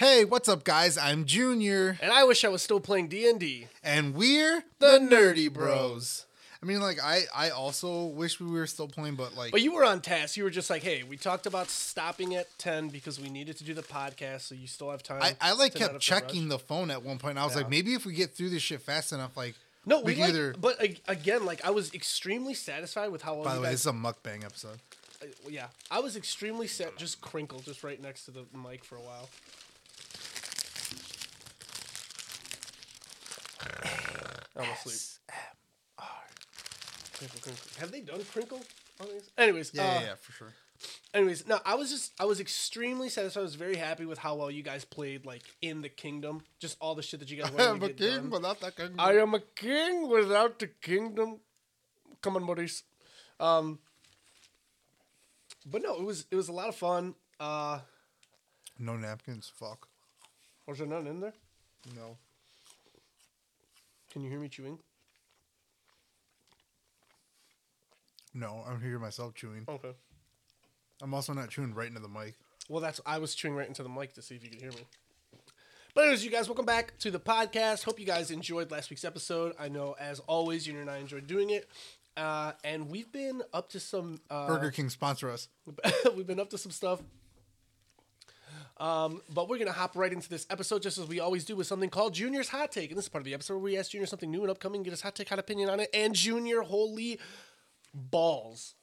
Hey, what's up, guys? I'm Junior, And I wish I was still playing D and D. and we're The Nerdy Bros. I mean, like, I I also wish we were still playing, but like, But you were on task. You were just like, "Hey, we talked about stopping at ten because we needed to do the podcast, so you still have time." I, I like to not kept have to checking rush." the phone at one point. I was like, maybe if we get through this shit fast enough, like, No, we can like, either- But ag- again, like I was extremely satisfied with how well by you the way, guys. this is a mukbang episode. uh, yeah, I was extremely set. Just crinkle, just right next to the mic for a while. I'm asleep. Crinkle, crinkle. Have they done crinkle on these? Anyways, Yeah, uh, yeah, yeah, for sure. Anyways, no, I was just I was extremely satisfied. I was very happy with how well you guys played, like in the kingdom. Just all the shit that you guys I am to a get king done. without that king. I am a king without the kingdom. Come on, Maurice. Um, but no, it was it was a lot of fun. Uh, no napkins. Fuck. was there none in there? No. Can you hear me chewing? No, I'm hearing myself chewing. Okay. I'm also not chewing right into the mic. Well, that's I was chewing right into the mic to see if you could hear me. But anyways, you guys, welcome back to the podcast. Hope you guys enjoyed last week's episode. I know, as always, Junior and I enjoyed doing it. Uh, and we've been up to some uh, Burger King sponsor us. we've been up to some stuff. Um, but we're gonna hop right into this episode, just as we always do, with something called Junior's Hot Take. And this is part of the episode where we ask Junior something new and upcoming, get his hot take, hot opinion on it. And Junior, holy balls,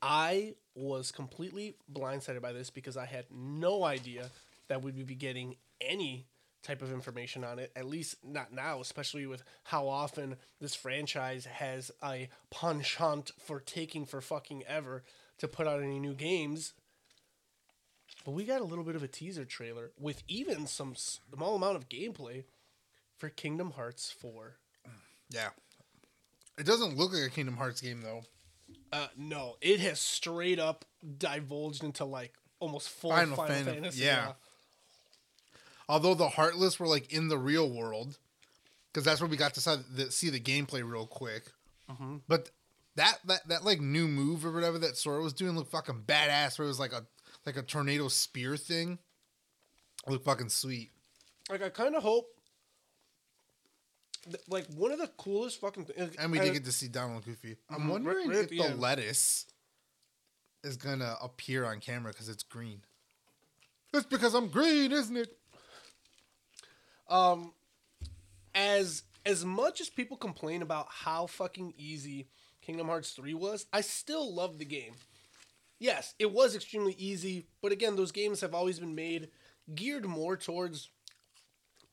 I was completely blindsided by this because I had no idea that we would be getting any type of information on it. At least not now, especially with how often this franchise has a penchant for taking for fucking ever to put out any new games. But we got a little bit of a teaser trailer with even some small amount of gameplay for Kingdom Hearts 4. Yeah. It doesn't look like a Kingdom Hearts game though. Uh, no, it has straight up divulged into like almost full Final Final, Fan- Fantasy. yeah. Although the Heartless were like in the real world, because that's where we got to see the, see the gameplay real quick. Mm-hmm. But that, that that like new move or whatever that Sora was doing looked fucking badass. Where it was like a like a tornado spear thing. Look fucking sweet. Like I kind of hope. th- Like one of the coolest fucking things, And we did get to see Donald Goofy. I'm Mhm, wondering right- right if the the lettuce is gonna appear on camera because it's green. It's because I'm green, isn't it? um, as as much as people complain about how fucking easy Kingdom Hearts three was, I still love the game. Yes, it was extremely easy, but again, those games have always been made geared more towards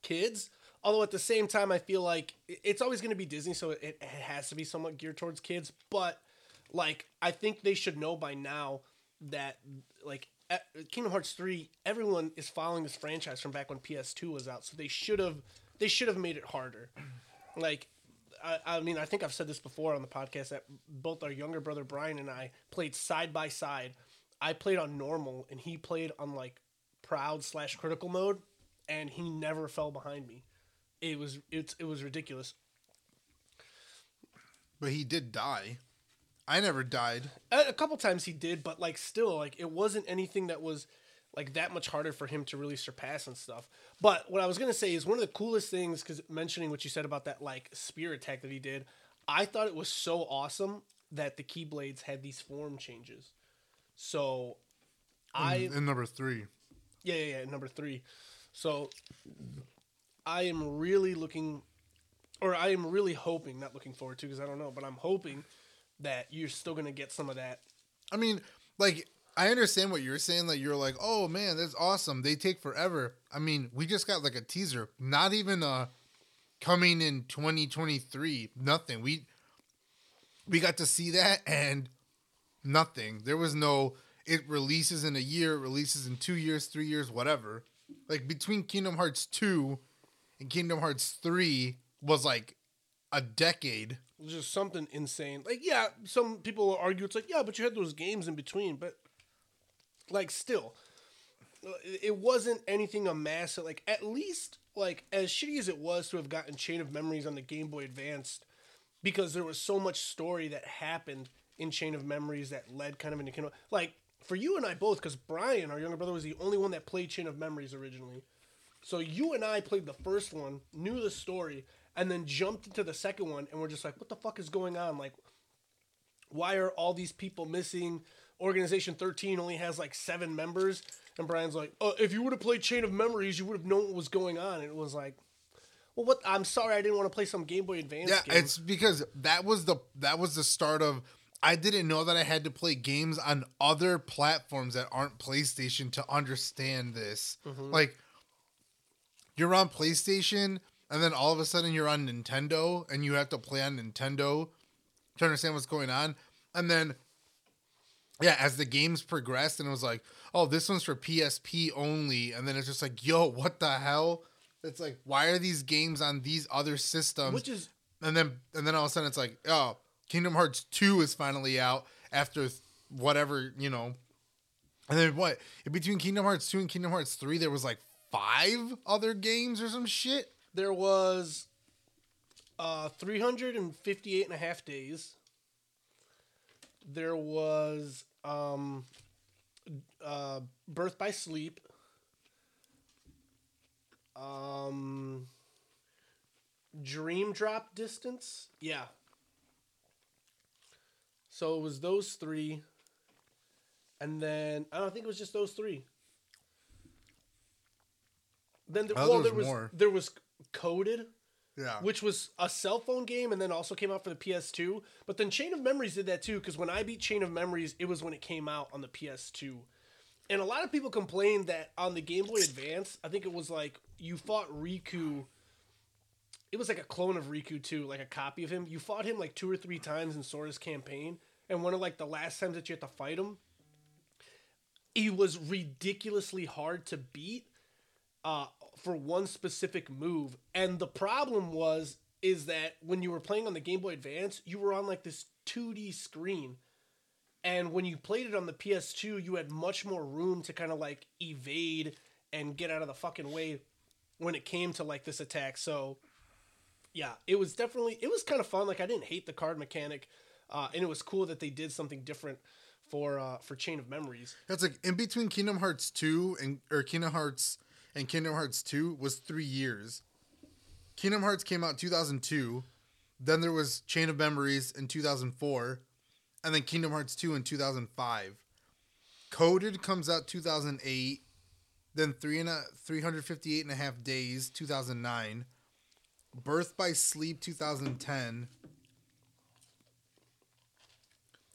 kids. Although at the same time, I feel like it's always going to be Disney, so it, has to be somewhat geared towards kids. But like, I think they should know by now that like Kingdom Hearts three, everyone is following this franchise from back when PS2 was out, so they should have they should have made it harder. Like, I, I mean, I think I've said this before on the podcast that both our younger brother Brian and I played side by side. I played on normal, and he played on like proud slash critical mode, and he never fell behind me. It was it's it was ridiculous. But he did die. I never died. A, a couple times he did, but like still, like it wasn't anything that was like that much harder for him to really surpass and stuff. But what I was gonna say is one of the coolest things, because mentioning what you said about that like spear attack that he did, I thought it was so awesome that the keyblades had these form changes. So, I in number three. Yeah, yeah, yeah. Number three. So I am really looking, or I am really hoping, not looking forward to, because I don't know, but I'm hoping that you're still gonna get some of that. I mean, like, I understand what you're saying. Like, you're like, oh man, that's awesome. They take forever. I mean, we just got like a teaser. Not even uh coming in 2023. Nothing. We we got to see that and nothing. There was no. It releases in a year. It releases in two years, three years, whatever. Like between Kingdom Hearts two and Kingdom Hearts three was like a decade. Just something insane. Like, yeah, some people argue it's like, yeah, but you had those games in between, but like, still, it wasn't anything a massive. Like, at least, like, as shitty as it was to have gotten Chain of Memories on the Game Boy Advanced, because there was so much story that happened in Chain of Memories that led kind of into. Like, for you and I both, because Brian, our younger brother, was the only one that played Chain of Memories originally. So you and I played the first one, knew the story, and then jumped into the second one, and we're just like, what the fuck is going on? Like, why are all these people missing? Organization 13 only has like seven members. And Brian's like, uh, if you would have played Chain of Memories, you would have known what was going on. And it was like, well, what? I'm sorry, I didn't want to play some Game Boy Advance Yeah, game. it's because that was the that was the start of. I didn't know that I had to play games on other platforms that aren't PlayStation to understand this. Like, you're on PlayStation, and then all of a sudden you're on Nintendo, and you have to play on Nintendo to understand what's going on. And then, yeah, as the games progressed, and it was like, oh, this one's for PSP only, and then it's just like, yo, what the hell? It's like, why are these games on these other systems? which is and then and then all of a sudden it's like, oh, Kingdom Hearts two is finally out after whatever you know. And then what? Between Kingdom Hearts two and Kingdom Hearts three, there was like five other games or some shit. there was uh 358 and a half days there was um uh birth by sleep um dream drop distance yeah. So it was those three. And then i don't think it was just those three. Then there, well, there was was more. there was coded Yeah. which was a cell phone game and then also came out for the PS2. But then Chain of Memories did that too, because when I beat Chain of Memories, it was when it came out on the PS2. And a lot of people complained that on the Game Boy Advance, I think it was like you fought Riku. It was like a clone of Riku too, like a copy of him. You fought him like two or three times in Sora's campaign, and one of like the last times that you had to fight him, he was ridiculously hard to beat uh, for one specific move. And the problem was is that when you were playing on the Game Boy Advance, you were on like this 2D screen. And when you played it on the PS2, you had much more room to kind of like evade and get out of the fucking way when it came to like this attack. So yeah, it was definitely it was kind of fun. Like I didn't hate the card mechanic, uh, and it was cool that they did something different for uh, for Chain of Memories. That's like in between Kingdom Hearts two and or Kingdom Hearts and Kingdom Hearts two was three years. Kingdom Hearts came out two thousand two, then there was Chain of Memories in two thousand four, and then Kingdom Hearts two in two thousand five. Coded comes out two thousand eight, then three and a three hundred fifty eight and a half days two thousand nine. Birth by Sleep 2010.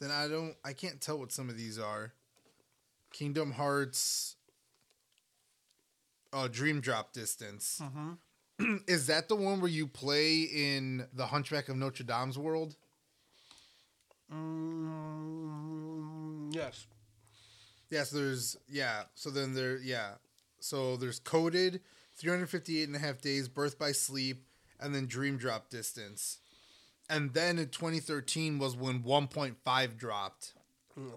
Then I don't I can't tell what some of these are. Kingdom Hearts Oh, Dream Drop Distance. Is that the one where you play in the Hunchback of Notre Dame's world? Mm, yes. Yes, there's yeah. So then there yeah. So there's coded 358 and a half days, birth by sleep, and then dream drop distance. And then in 2013 was when 1.5 dropped. Mm.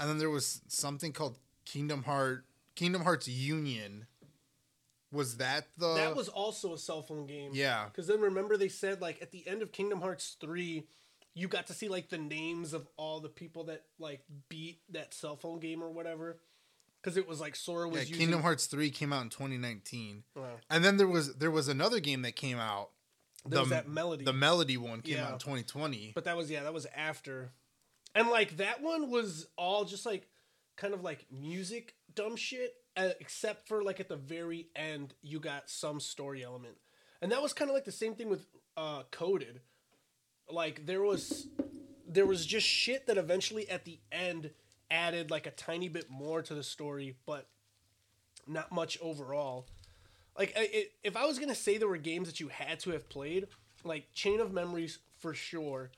And then there was something called Kingdom Heart Kingdom Hearts Union. Was that the that was also a cell phone game. Yeah. Because then remember they said like at the end of Kingdom Hearts three, you got to see like the names of all the people that like beat that cell phone game or whatever. Because it was like Sora was yeah, using. Kingdom Hearts 3 came out in 2019. Wow. And then there was there was another game that came out. There was that Melody. The Melody one came Yeah. out in 2020. But that was yeah, that was after. And like that one was all just like kind of like music dumb shit uh, except for like at the very end you got some story element. And that was kind of like the same thing with uh coded. Like there was there was just shit that eventually at the end added like a tiny bit more to the story, but not much overall. Like it, if I was gonna say there were games that you had to have played, like Chain of Memories for sure,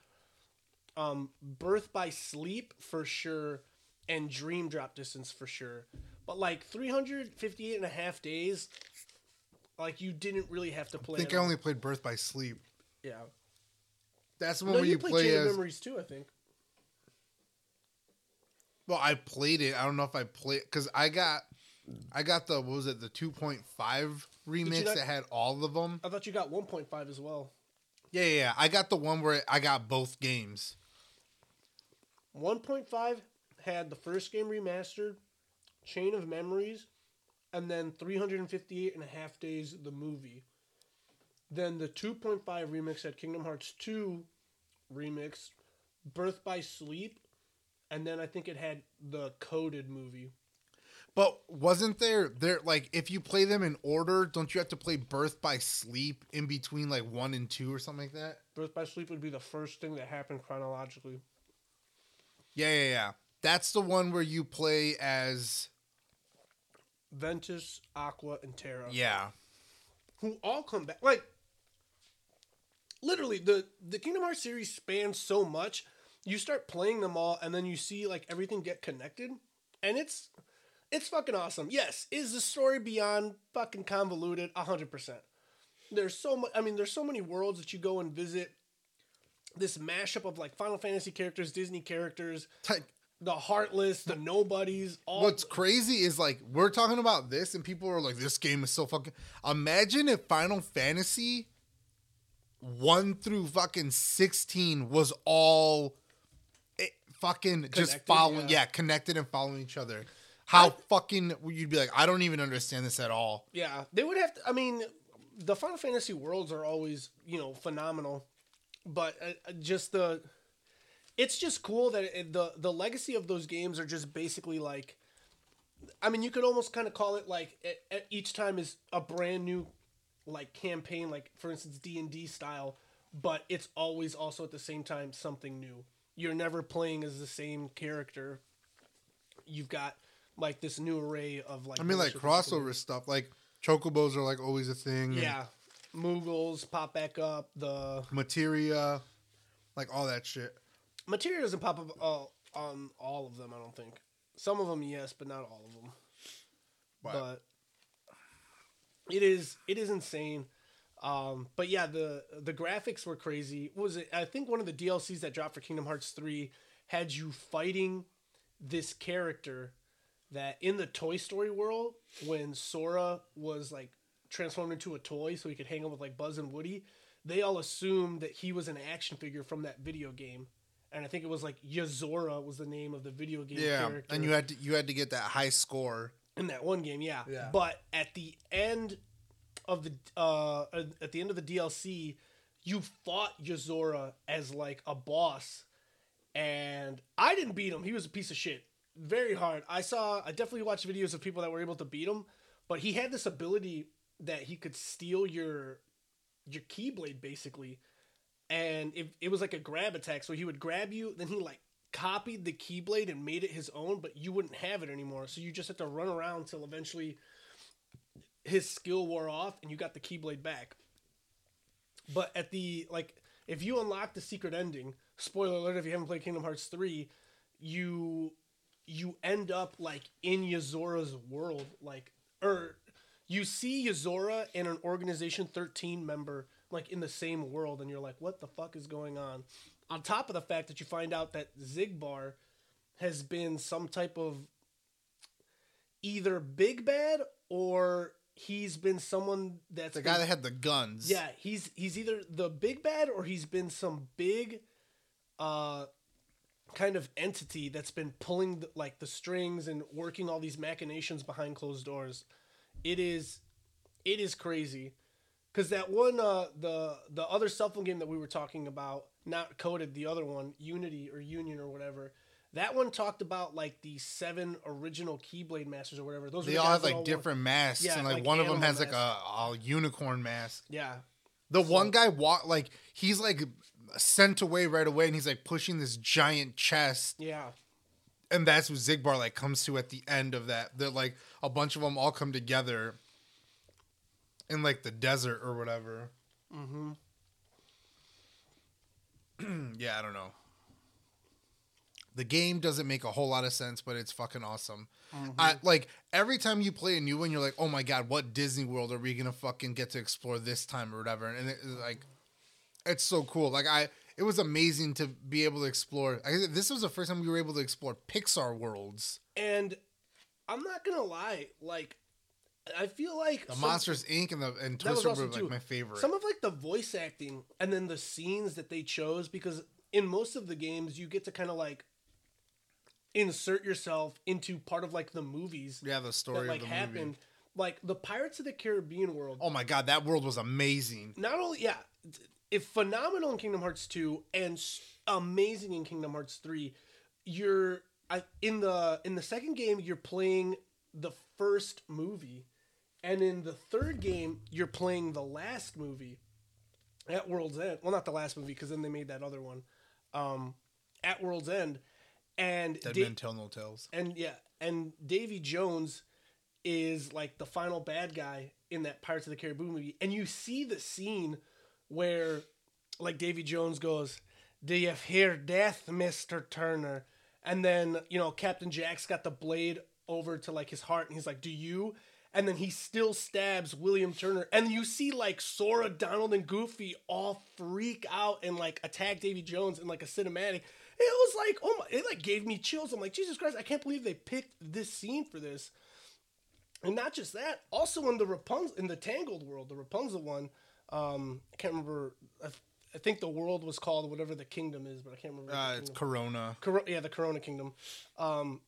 um, Birth by Sleep for sure, and Dream Drop Distance for sure. But like 358 and a half days, like you didn't really have to play. I think I only played Birth by Sleep. yeah. That's the one No, where you, you, played play Chain as of Memories too. I think. Well, I played it. I don't know if I played because I got, I got the what was it the 2.5 remix not- that had all of them. I thought you got 1.5 as well. Yeah, yeah, yeah. I got the one where I got both games. 1.5 had the first game remastered, Chain of Memories, and then 358 and a half days the movie. Then the 2.5 remix had Kingdom Hearts 2 remix, Birth by Sleep, and then I think it had the coded movie. But wasn't there there like if you play them in order, don't you have to play Birth by Sleep in between like one and two or something like that? Birth by Sleep would be the first thing that happened chronologically. Yeah, yeah, yeah. That's the one where you play as Ventus, Aqua, and Terra. yeah. who all come back. Like literally, the the Kingdom Hearts series spans so much. You start playing them all, and then you see like everything get connected, and it's it's fucking awesome. Yes, is the story beyond fucking convoluted? hundred percent. There's so much. I mean, there's so many worlds that you go and visit. This mashup of like Final Fantasy characters, Disney characters, Like, the Heartless, the Nobodies. All What's crazy is like we're talking about this and people are like, this game is so fucking imagine if Final Fantasy one through fucking sixteen was all it, fucking just following yeah. yeah. connected and following each other. How I- fucking you'd be like, I don't even understand this at all. Yeah, they would have to. I mean, the Final Fantasy worlds are always, you know, phenomenal, but uh, just the, it's just cool that it, the the legacy of those games are just basically like, I mean, you could almost kind of call it like e- e- each time is a brand new, like campaign, like for instance D and D style, but it's always also at the same time something new. You're never playing as the same character. You've got like this new array of like. I mean like bullshit that you can do. crossover stuff, like chocobos are like always a thing. Yeah. Moogles pop back up. The Materia, like all that shit. Material doesn't pop up uh, on all of them, I don't think. Some of them, yes, but not all of them. But, But it is it is insane. Um, but yeah, the the graphics were crazy. What was it? I think one of the DLCs that dropped for Kingdom Hearts 3 had you fighting this character that in the Toy Story world, when Sora was like transformed into a toy so he could hang out with like Buzz and Woody, they all assumed that he was an action figure from that video game. And I think it was like Yozora was the name of the video game yeah, character and you had to you had to get that high score. in that one game, yeah. Yeah. But at the end of the uh at the end of the DLC, you fought Yozora as like a boss, and I didn't beat him. He was a piece of shit. Very hard. I saw. I definitely watched videos of people that were able to beat him, but he had this ability that he could steal your your keyblade basically, and it, it was like a grab attack. So he would grab you, then he like copied the keyblade and made it his own, but you wouldn't have it anymore. So you just had to run around until eventually his skill wore off and you got the keyblade back. But at the like if you unlock the secret ending, spoiler alert if you haven't played Kingdom Hearts 3, you you end up like in Yozora's world like or you see Yozora and an Organization 13 member like in the same world and you're like what the fuck is going on? On top of the fact that you find out that Xigbar has been some type of either big bad or he's been someone that's The been- guy that had the guns. yeah, he's he's either the big bad or he's been some big uh kind of entity that's been pulling the, like the strings and working all these machinations behind closed doors. It is it is crazy. Cuz that one uh the the other cell phone game that we were talking about, not coded the other one, Unity or Union or whatever. That one talked about like the seven original Keyblade masters or whatever. Those were They all have like wore- different masks, Yeah, and like, like one of them has like a, a unicorn mask. Yeah. The one guy walk like he's like sent away right away, and he's like pushing this giant chest, Yeah. and that's what Xigbar like comes to at the end of that. That like a bunch of them all come together in like the desert or whatever. Mm-hmm. yeah, I don't know. The game doesn't make a whole lot of sense, but it's fucking awesome. I like every time you play a new one, you're like, "Oh my god, what Disney World are we gonna fucking get to explore this time or whatever?" And it, like, it's so cool. Like I, it was amazing to be able to explore. I, this was the first time we were able to explore Pixar worlds. And I'm not gonna lie, like I feel like The some- Monsters Inc. and the and Twister were like too. my favorite. Some of like the voice acting and then the scenes that they chose because in most of the games you get to kind of like insert yourself into part of like the movies Yeah, the story that like of the happened. movie. Like the Pirates of the Caribbean world. Oh my god, that world was amazing. Not only yeah, if phenomenal in Kingdom Hearts 2 and amazing in Kingdom Hearts 3, you're I, in the in the second game you're playing the first movie and in the third game you're playing the last movie at World's End. Well, not the last movie because then they made that other one. Um at World's End and Dead Da- Men Tell No Tales. and yeah, and Davy Jones is like the final bad guy in that Pirates of the Caribbean movie, and you see the scene where like Davy Jones goes, "Do you fear death, Mister Turner?" And then you know Captain Jack's got the blade over to like his heart, and he's like, "Do you?" And then he still stabs William Turner, and you see like Sora, Donald, and Goofy all freak out and like attack Davy Jones in like a cinematic. It was like, oh my! It like gave me chills. I'm like, Jesus Christ! I can't believe they picked this scene for this. And not just that, also in the Rapunzel in the Tangled world, the Rapunzel one, um, I can't remember. I, I think the world was called whatever the kingdom is, but I can't remember. Uh, it's Corona. Cor- yeah, the Corona Kingdom. Um,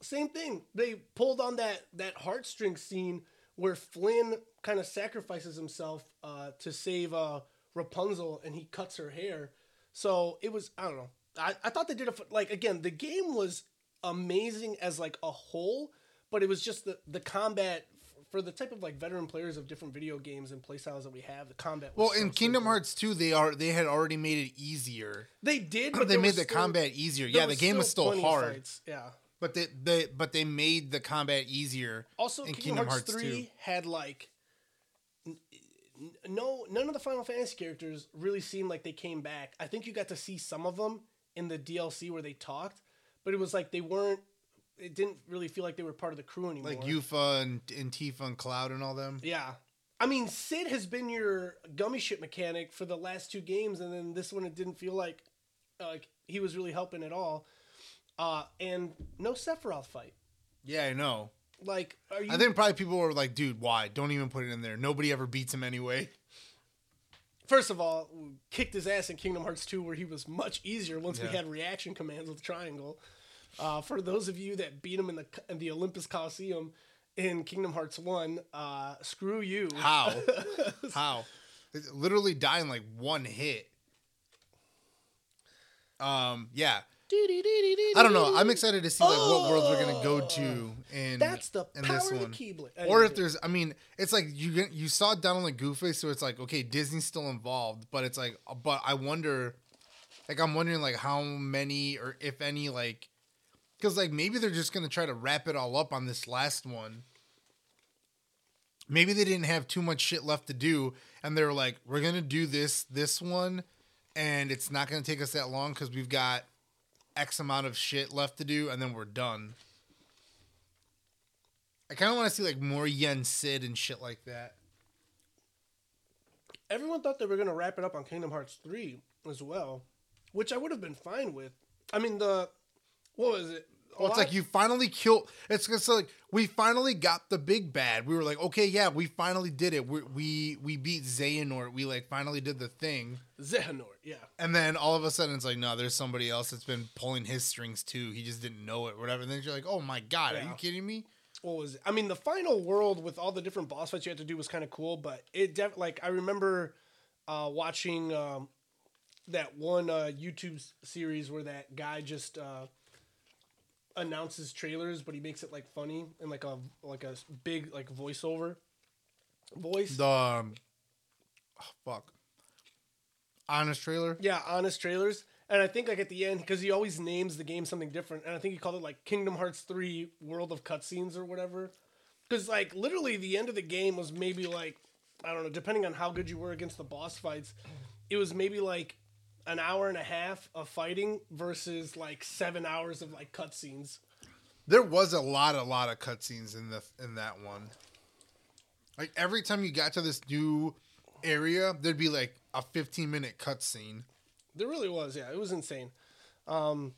same thing. They pulled on that that heartstring scene where Flynn kind of sacrifices himself uh, to save uh, Rapunzel, and he cuts her hair. So it was I don't know. I, I thought they did a like again. The game was amazing as like a whole, but it was just the the combat for the type of like veteran players of different video games and playstyles that we have. The combat. Was Well, so in Kingdom simple. Hearts 2, they are they had already made it easier. they did, but they made the still- combat easier. Yeah, the game was still hard. Yeah. But they, they but they made the combat easier. Also, in Kingdom, Hearts, three had like no none of the Final Fantasy characters really seemed like they came back. I think you got to see some of them in the DLC where they talked, but it was like they weren't. It didn't really feel like they were part of the crew anymore. Like Yufa and, and Tifa and Cloud and all them. yeah. I mean, Cid has been your gummy ship mechanic for the last two games, and then this one it didn't feel like uh, like he was really helping at all. Uh, and no Sephiroth fight. Yeah, I know. Like, are you? I think probably people were like, "Dude, why? Don't even put it in there. Nobody ever beats him anyway." First of all, kicked his ass in Kingdom Hearts 2, where he was much easier once we had reaction commands with triangle. Uh, for those of you that beat him in the in the Olympus Coliseum in Kingdom Hearts 1, uh, screw you. How? How? Literally dying like one hit. Um, yeah. I don't know. I'm excited to see like what worlds we're gonna go to in That's the in power this of the one. Keyblade. Or if there's, I mean, it's like you you saw Donald and Goofy, so it's like okay, Disney's still involved, but it's like, but I wonder, like I'm wondering like how many or if any like, because like maybe they're just gonna try to wrap it all up on this last one. Maybe they didn't have too much shit left to do, and they're like, we're gonna do this this one, and it's not gonna take us that long because we've got X amount of shit left to do, and then we're done. I kind of want to see like more Yen Sid and shit like that. everyone thought they were going to wrap it up on Kingdom Hearts 3 as well, which I would have been fine with. I mean, the. What was it? A Well, it's lot- like you finally killed. It's just like we finally got the big bad. We were like, okay, yeah, we finally did it. We we we beat Xehanort. We like finally did the thing. Xehanort, yeah. And then all of a sudden, it's like, no, there's somebody else that's been pulling his strings too. He just didn't know it, whatever. And then you're like, oh my god, are you kidding me? what was it? I mean, the final world with all the different boss fights you had to do was kind of cool, but it def- like I remember uh, watching um, that one uh, YouTube series where that guy just uh, announces trailers, but he makes it like funny and like a like a big like voiceover voice. The um, oh, fuck, honest trailer. Yeah, honest trailers. And I think like at the end, because he always names the game something different, and I think he called it like Kingdom Hearts Three: World of Cutscenes or whatever. Because like literally, the end of the game was maybe like I don't know, depending on how good you were against the boss fights, it was maybe like an hour and a half of fighting versus like seven hours of like cutscenes. There was a lot, a lot of cutscenes in the in that one. Like every time you got to this new area, there'd be like a 15 minute cutscene. There really was, yeah, it was insane. Um,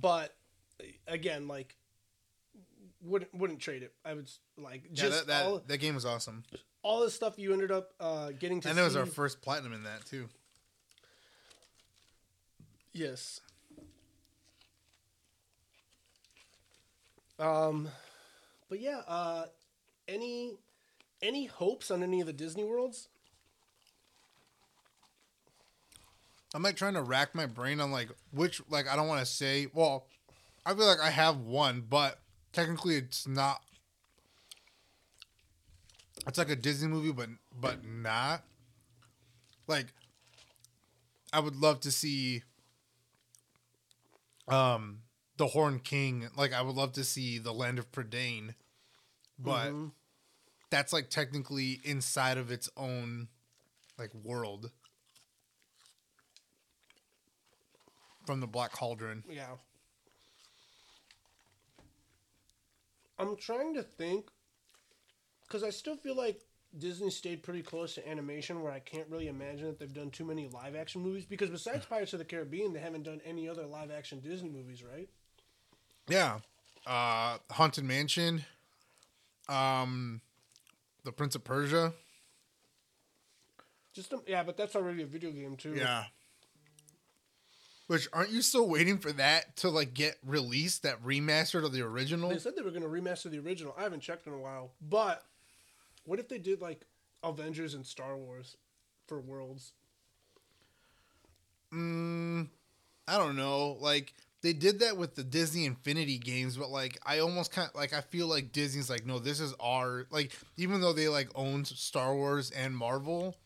but again, like wouldn't wouldn't trade it. I would like Yeah, that, that, all that game was awesome. all the stuff you ended up uh, getting to And it was our first platinum in that too. yes. Um, but yeah, uh, any any hopes on any of the Disney worlds? I'm like trying to rack my brain on like which like I don't want to say. Well, I feel like I have one, but technically it's not. It's like a Disney movie, but but not. Like, I would love to see. Um, the Horn King. Like, I would love to see the Land of Prydain, but Mhm. that's like technically inside of its own like world from the Black Cauldron. Yeah. I'm trying to think because I still feel like Disney stayed pretty close to animation, where I can't really imagine that they've done too many live action movies. Because besides Pirates of the Caribbean, they haven't done any other live action Disney movies, right? Yeah. Uh Haunted Mansion. Um The Prince of Persia. Just a, yeah, but that's already a video game too. Yeah. Which aren't you still waiting for that to like get released, that remastered of the original? They said they were going to remaster the original. I haven't checked in a while, but what if they did like Avengers and Star Wars for Worlds? Mm, I don't know. Like they did that with the Disney Infinity games, but like I almost kind of like I feel like Disney's like, no, this is our like even though they like own Star Wars and Marvel.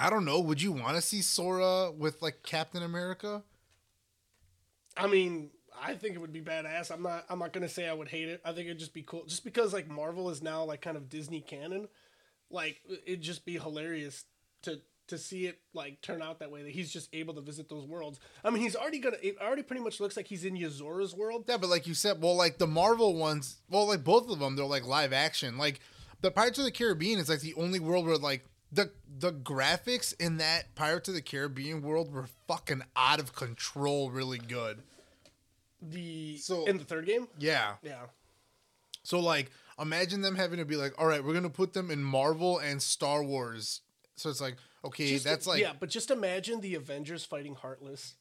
I don't know. Would you want to see Sora with like Captain America? I mean, I think it would be badass. I'm not. I'm not gonna say I would hate it. I think it'd just be cool, just because like Marvel is now like kind of Disney canon. Like it'd just be hilarious to to see it like turn out that way. That he's just able to visit those worlds. I mean, he's already gonna. It already pretty much looks like he's in Yozora's world. Yeah, but like you said, well, like the Marvel ones, well, like both of them, they're like live action. Like the Pirates of the Caribbean is like the only world where like the the graphics in that Pirates of the Caribbean world were fucking out of control, really good. The So- in the third game, Yeah. yeah. So like, imagine them having to be like, all right, we're gonna put them in Marvel and Star Wars. So it's like, okay, Just- that's like, yeah, but just imagine the Avengers fighting Heartless.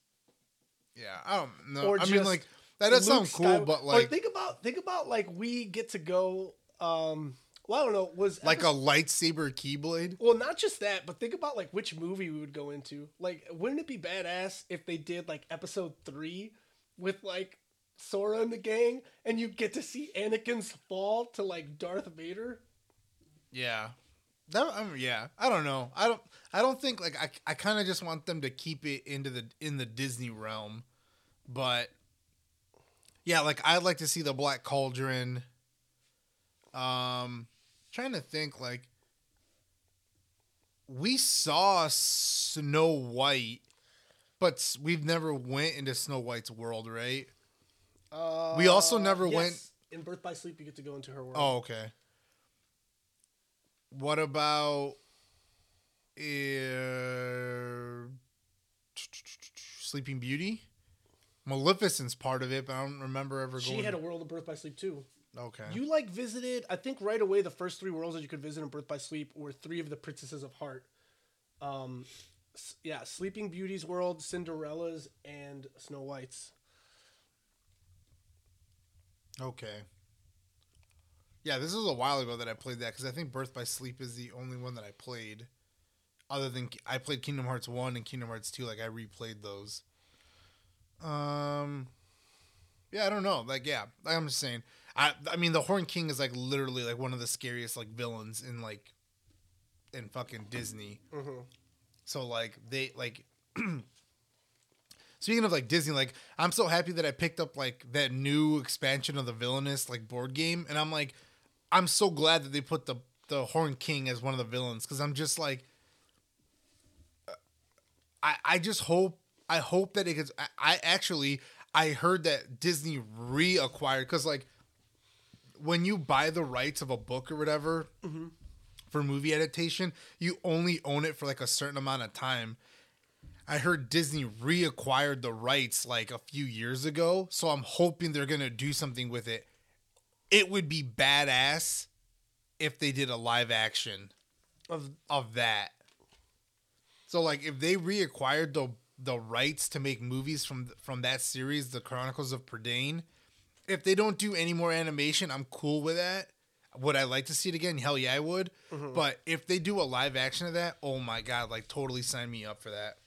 yeah, I don't know. Or I mean, like that does Luke sound cool, Sky- but or like, think about think about like we get to go. um Well, I don't know. Was like episode- a lightsaber keyblade. Well, not just that, but think about like which movie we would go into. Like, wouldn't it be badass if they did like episode three with like Sora and the gang, and you get to see Anakin's fall to like Darth Vader? Yeah. That I mean, yeah. I don't know. I don't I don't think like I I kind of just want them to keep it into the in the Disney realm. But yeah, like I'd like to see the Black Cauldron. Um trying to think like we saw Snow White but we've never went into Snow White's world, right? Uh, We also never yes. went- in Birth by Sleep. You get to go into her world. Oh, okay. What about uh, Sleeping Beauty? Maleficent's part of it, but I don't remember ever going. she going. had a world of Birth by Sleep too. Okay. You like visited, I think right away the first three worlds that you could visit in Birth by Sleep were three of the princesses of Heart. Um, yeah, Sleeping Beauty's world, Cinderella's, and Snow White's. okay. Yeah, this was a while ago that I played that because I think Birth by Sleep is the only one that I played. Other than I played Kingdom Hearts one and Kingdom Hearts two, like I replayed those. Um, yeah, I don't know. Like, yeah, like I'm just saying. I, I mean, the Horn King is like literally like one of the scariest like villains in like, in fucking Disney. Mm-hmm. So like they like. Speaking of like Disney, like I'm so happy that I picked up like that new expansion of the villainous like board game, and I'm like, I'm so glad that they put the the Horn King as one of the villains because I'm just like, I I just hope I hope that it gets. I, I actually I heard that Disney reacquired because like when you buy the rights of a book or whatever mm-hmm. for movie adaptation, you only own it for like a certain amount of time. I heard Disney reacquired the rights like a few years ago, so I'm hoping they're gonna do something with it. It would be badass if they did a live action Of of that. So like if they reacquired the the rights to make movies from from that series, The Chronicles of Prydain, if they don't do any more animation, I'm cool with that. Would I like to see it again? Hell yeah, I would. Mm-hmm. But if they do a live action of that, oh my god, like totally sign me up for that.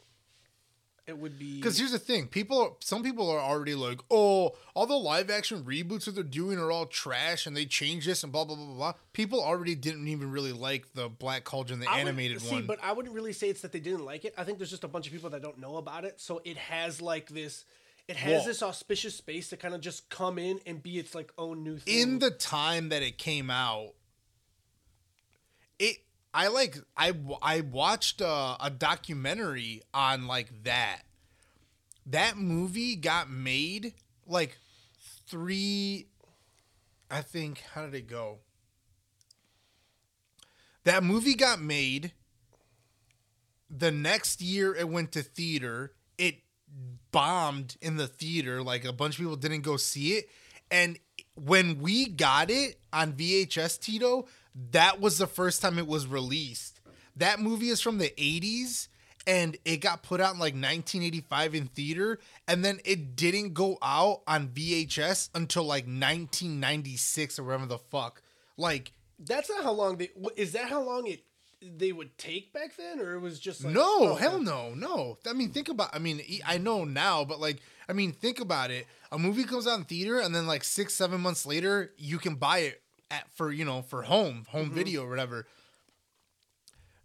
It would be Because here's the thing, people, some people are already like, oh, all the live action reboots that they're doing are all trash, and they change this and blah blah blah blah. blah. People already didn't even really like the Black Cauldron, the I would- animated see, one. but I wouldn't really say it's that they didn't like it. I think there's just a bunch of people that don't know about it. So it has like this, it has this auspicious space to kind of just come in and be its like own new thing. in the time that it came out, it I like I I watched a, a documentary on like that. That movie got made like three. I think how did it go? That movie got made. The next year it went to theater. It bombed in the theater. Like a bunch of people didn't go see it. And when we got it on VHS, Tito, that was the first time it was released. That movie is from the 80s and it got put out in like 1985 in theater. And then it didn't go out on VHS until like 1996 or whatever the fuck. Like, That's not how long they. Is that how long it they would take back then, or it was just like no, oh, hell no, no. I mean, think about. I mean, I know now, but like, I mean, think about it. A movie comes out in theater, and then like six, seven months later, you can buy it at for you know for home, home mm-hmm. video or whatever.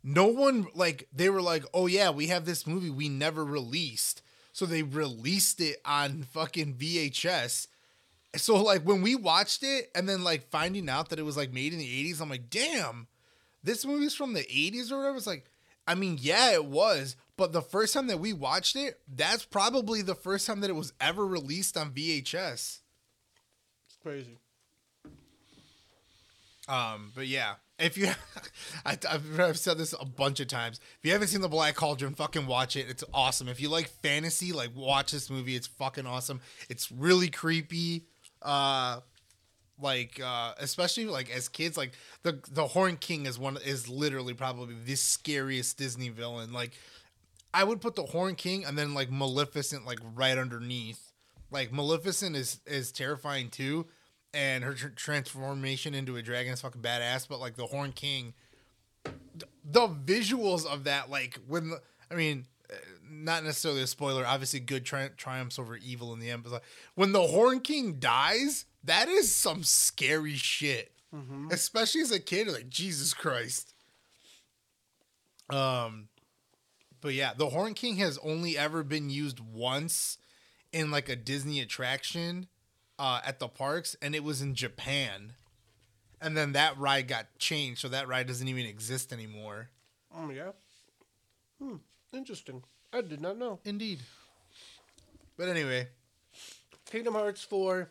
No one like they were like, oh yeah, we have this movie we never released, so they released it on fucking VHS. So like when we watched it, and then like finding out that it was like made in the '80s, I'm like, damn this movie's from the 80s or whatever. It's like, I mean, yeah, it was, but the first time that we watched it, that's probably the first time that it was ever released on VHS. It's crazy. Um, but yeah, if you, I, I've, I've said this a bunch of times. If you haven't seen the Black Cauldron, fucking watch it. It's awesome. If you like fantasy, like watch this movie. It's fucking awesome. It's really creepy. Uh, like uh especially like as kids like the the horn king is one is literally probably the scariest disney villain. Like i would put the horn king and then like maleficent like right underneath. Like maleficent is is terrifying too and her tr- transformation into a dragon is fucking badass but like the horn king the visuals of that like when the, i mean not necessarily a spoiler obviously good tri- triumphs over evil in the end but like, when the horn king dies that is some scary shit. Especially as a kid like jesus christ. Um but yeah the horn king has only ever been used once in like a disney attraction uh at the parks and it was in japan. And then that ride got changed so that ride doesn't even exist anymore. Oh yeah. Hmm. Interesting. I did not know. Indeed. But anyway, Kingdom Hearts 4.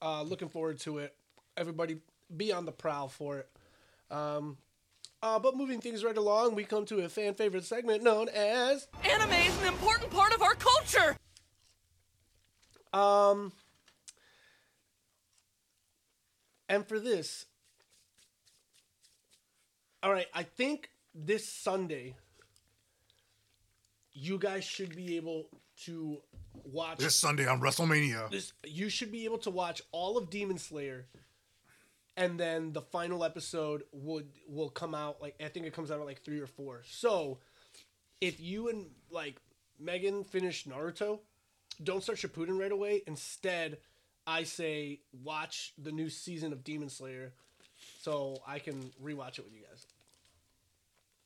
Uh, looking forward to it. Everybody be on the prowl for it. Um, uh, but moving things right along, we come to a fan favorite segment known as Anime is an important part of our culture. Um, and for this, all right, I think this Sunday, you guys should be able to watch this Sunday on WrestleMania. this. You should be able to watch all of Demon Slayer, and then the final episode would will come out like I think it comes out at like three or four. So, if you and like Megan finish Naruto, don't start Shippuden right away. Instead, I say watch the new season of Demon Slayer, so I can rewatch it with you guys.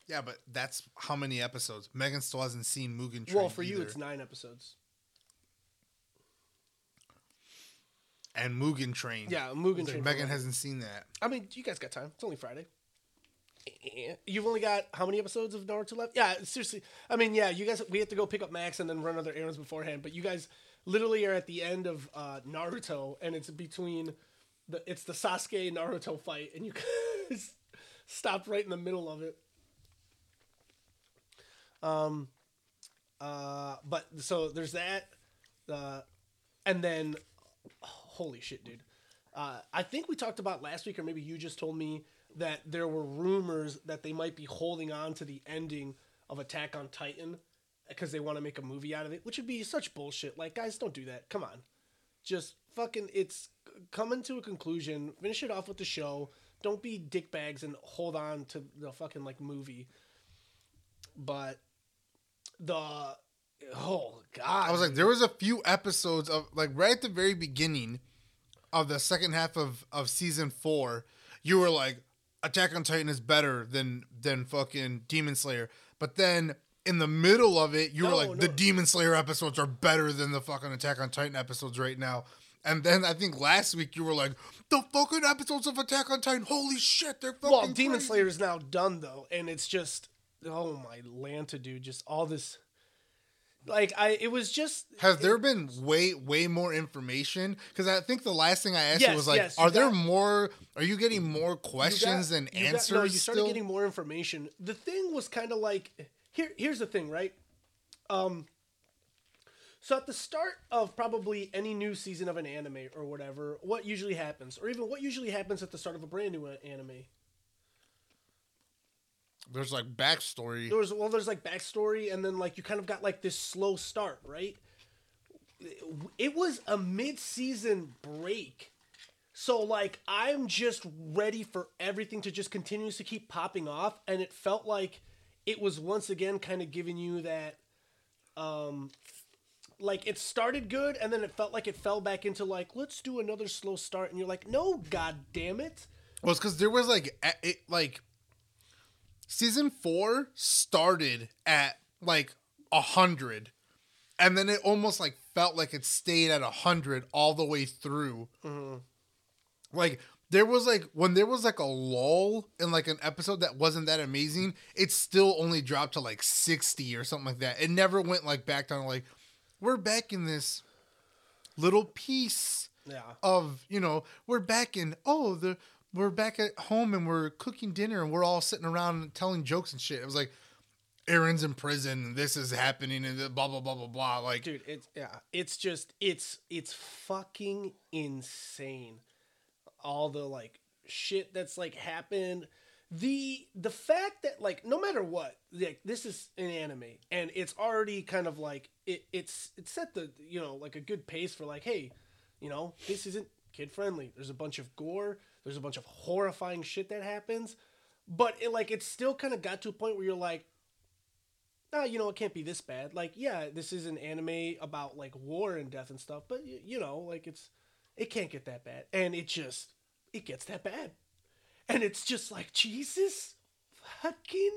Yeah, but that's how many episodes? Megan still hasn't seen Mugen Train. well, for you, it's nine episodes. and Mugen Train. Yeah, Mugen Like, Train. Megan hasn't seen that. I mean, you guys got time. It's only Friday. Eh, You've only got how many episodes of Naruto left? Yeah, seriously. I mean, yeah, you guys, we have to go pick up Max and then run other errands beforehand. But you guys literally are at the end of uh, Naruto, and it's between the it's the Sasuke Naruto fight, and you guys stopped right in the middle of it. Um, uh, but so there's that, uh, and then holy shit, dude. Uh, I think we talked about last week, or maybe you just told me that there were rumors that they might be holding on to the ending of Attack on Titan because they want to make a movie out of it, which would be such bullshit. Like, guys, don't do that. Come on, just fucking it's coming to a conclusion. Finish it off with the show. Don't be dickbags and hold on to the fucking like movie. But the oh god, I was like, there was a few episodes of like right at the very beginning of the second half of of season four. You were like, Attack on Titan is better than than fucking Demon Slayer, but then in the middle of it, you were No, like, the. Demon Slayer episodes are better than the fucking Attack on Titan episodes right now. And then I think last week you were like, the fucking episodes of Attack on Titan, holy shit, they're fucking. well, Demon crazy." Slayer is now done though, and it's just oh my Lanta, dude, just all this. Like I, it was just Has there been way way more information? Because I think the last thing I asked you was like, yes, you are there got- more? Are you getting more You got- questions than you got- answers? no, you started still? getting more information. The thing was kind of like here. Here's the thing, right? Um. So at the start of probably any new season of an anime or whatever, what usually happens, or even what usually happens at the start of a brand new anime? There's like backstory. There was well, there's like backstory, and then like you kind of got like this slow start, right? It was a mid-season break, so like I'm just ready for everything to just continues to keep popping off, and it felt like it was once again kind of giving you that, um, like it started good, and then it felt like it fell back into like let's do another slow start, and you're like, no, god damn it. Well, it's because there was like it like season four started at like a hundred, and then it almost like felt like it stayed at a hundred all the way through. Mm-hmm. Like there was like when there was like a lull in like an episode that wasn't that amazing, it still only dropped to like sixty or something like that. It never went like back down like we're back in this little piece Yeah. of you know we're back in oh the we're back at home and we're cooking dinner and we're all sitting around telling jokes and shit. It was like Eren's in prison this is happening and blah blah blah blah blah. Like dude it's yeah it's just it's it's fucking insane all the like shit that's like happened the the fact that like no matter what like this is an anime and it's already kind of like it it's it set the you know like a good pace for like hey you know this isn't kid friendly there's a bunch of gore there's a bunch of horrifying shit that happens but it like it still kind of got to a point where you're like ah, you know, it can't be this bad. Like, yeah, this is an anime about like war and death and stuff, but y- you know, like it's it can't get that bad, and it just it gets that bad, and it's just like Jesus, fucking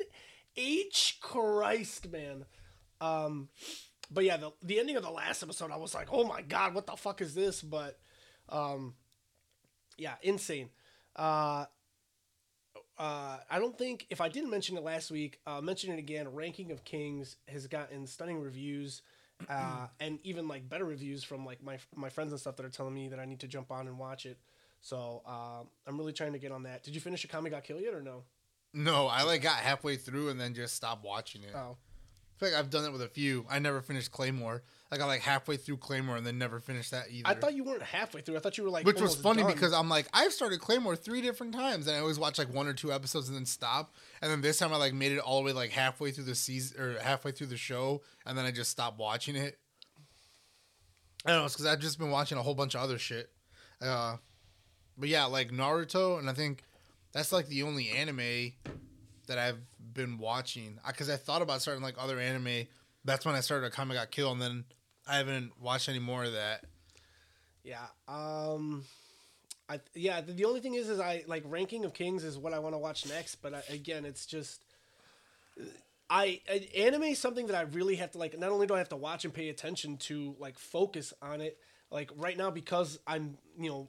H Christ, man. Um, but yeah, the the ending of the last episode, I was like, oh my god, what the fuck is this? But, um, yeah, insane. Uh, uh, I don't think if I didn't mention it last week, I'll mention it again. Ranking of Kings has gotten stunning reviews, uh, and even like better reviews from like my my friends and stuff that are telling me that I need to jump on and watch it. So uh, I'm really trying to get on that. Did you finish Akame ga Kill yet or no? no, I like got halfway through and then just stopped watching it. Oh, I feel like I've done it with a few. I never finished Claymore. I got like halfway through Claymore and then never finished that either. I thought you weren't halfway through. I thought you were like, Which was funny done. because I'm like, I've started Claymore three different times, and I always watch like one or two episodes and then stop. And then this time I like made it all the way like halfway through the season or halfway through the show, and then I just stopped watching it. I don't know, it's because I've just been watching a whole bunch of other shit. Uh, but yeah, like Naruto, and I think that's like the only anime that I've been watching. Because I thought about starting like other anime. That's when I started Akame ga killed, and then I haven't watched any more of that. Yeah. Um I yeah, the, the only thing is is I like Ranking of Kings is what I want to watch next, but I, again, it's just I, I anime is something that I really have to like not only do I have to watch and pay attention to like focus on it like right now because I'm, you know,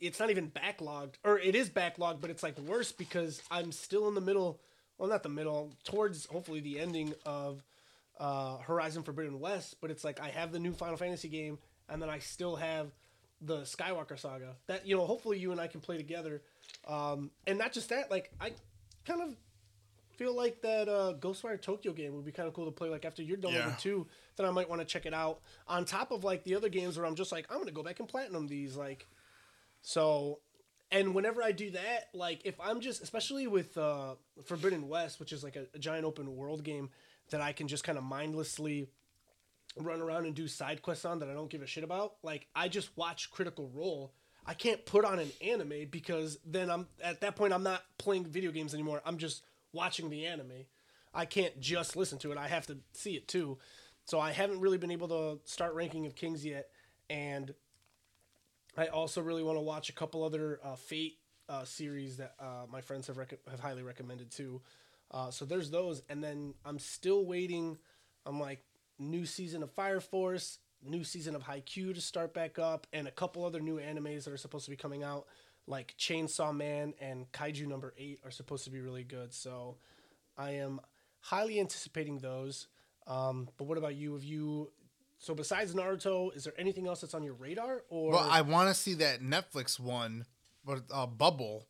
it's not even backlogged or it is backlogged, but it's like worse because I'm still in the middle, well not the middle, towards hopefully the ending of uh, Horizon Forbidden West, but it's like I have the new Final Fantasy game, and then I still have the Skywalker Saga. That you know, hopefully you and I can play together, um, and not just that. Like I kind of feel like that uh, Ghostwire Tokyo game would be kind of cool to play. Like after you're done Yeah. with it too, then I might want to check it out. On top of like the other games where I'm just like I'm gonna go back and platinum these. Like so. And whenever I do that, like if I'm just, especially with uh, Forbidden West, which is like a, a giant open world game that I can just kind of mindlessly run around and do side quests on that I don't give a shit about. Like I just watch Critical Role. I can't put on an anime because then I'm at that point I'm not playing video games anymore. I'm just watching the anime. I can't just listen to it. I have to see it too. So I haven't really been able to start ranking of Kings yet, and I also really want to watch a couple other uh, Fate uh, series that uh, my friends have rec- have highly recommended too. Uh, so there's those, and then I'm still waiting. I'm like new season of Fire Force, new season of Haikyuu to start back up, and a couple other new animes that are supposed to be coming out, like Chainsaw Man and Kaiju Number Eight are supposed to be really good. So I am highly anticipating those. Um, but what about you? Have you? So besides Naruto, is there anything else that's on your radar? Or Well, I want to see that Netflix one, but uh, Bubble,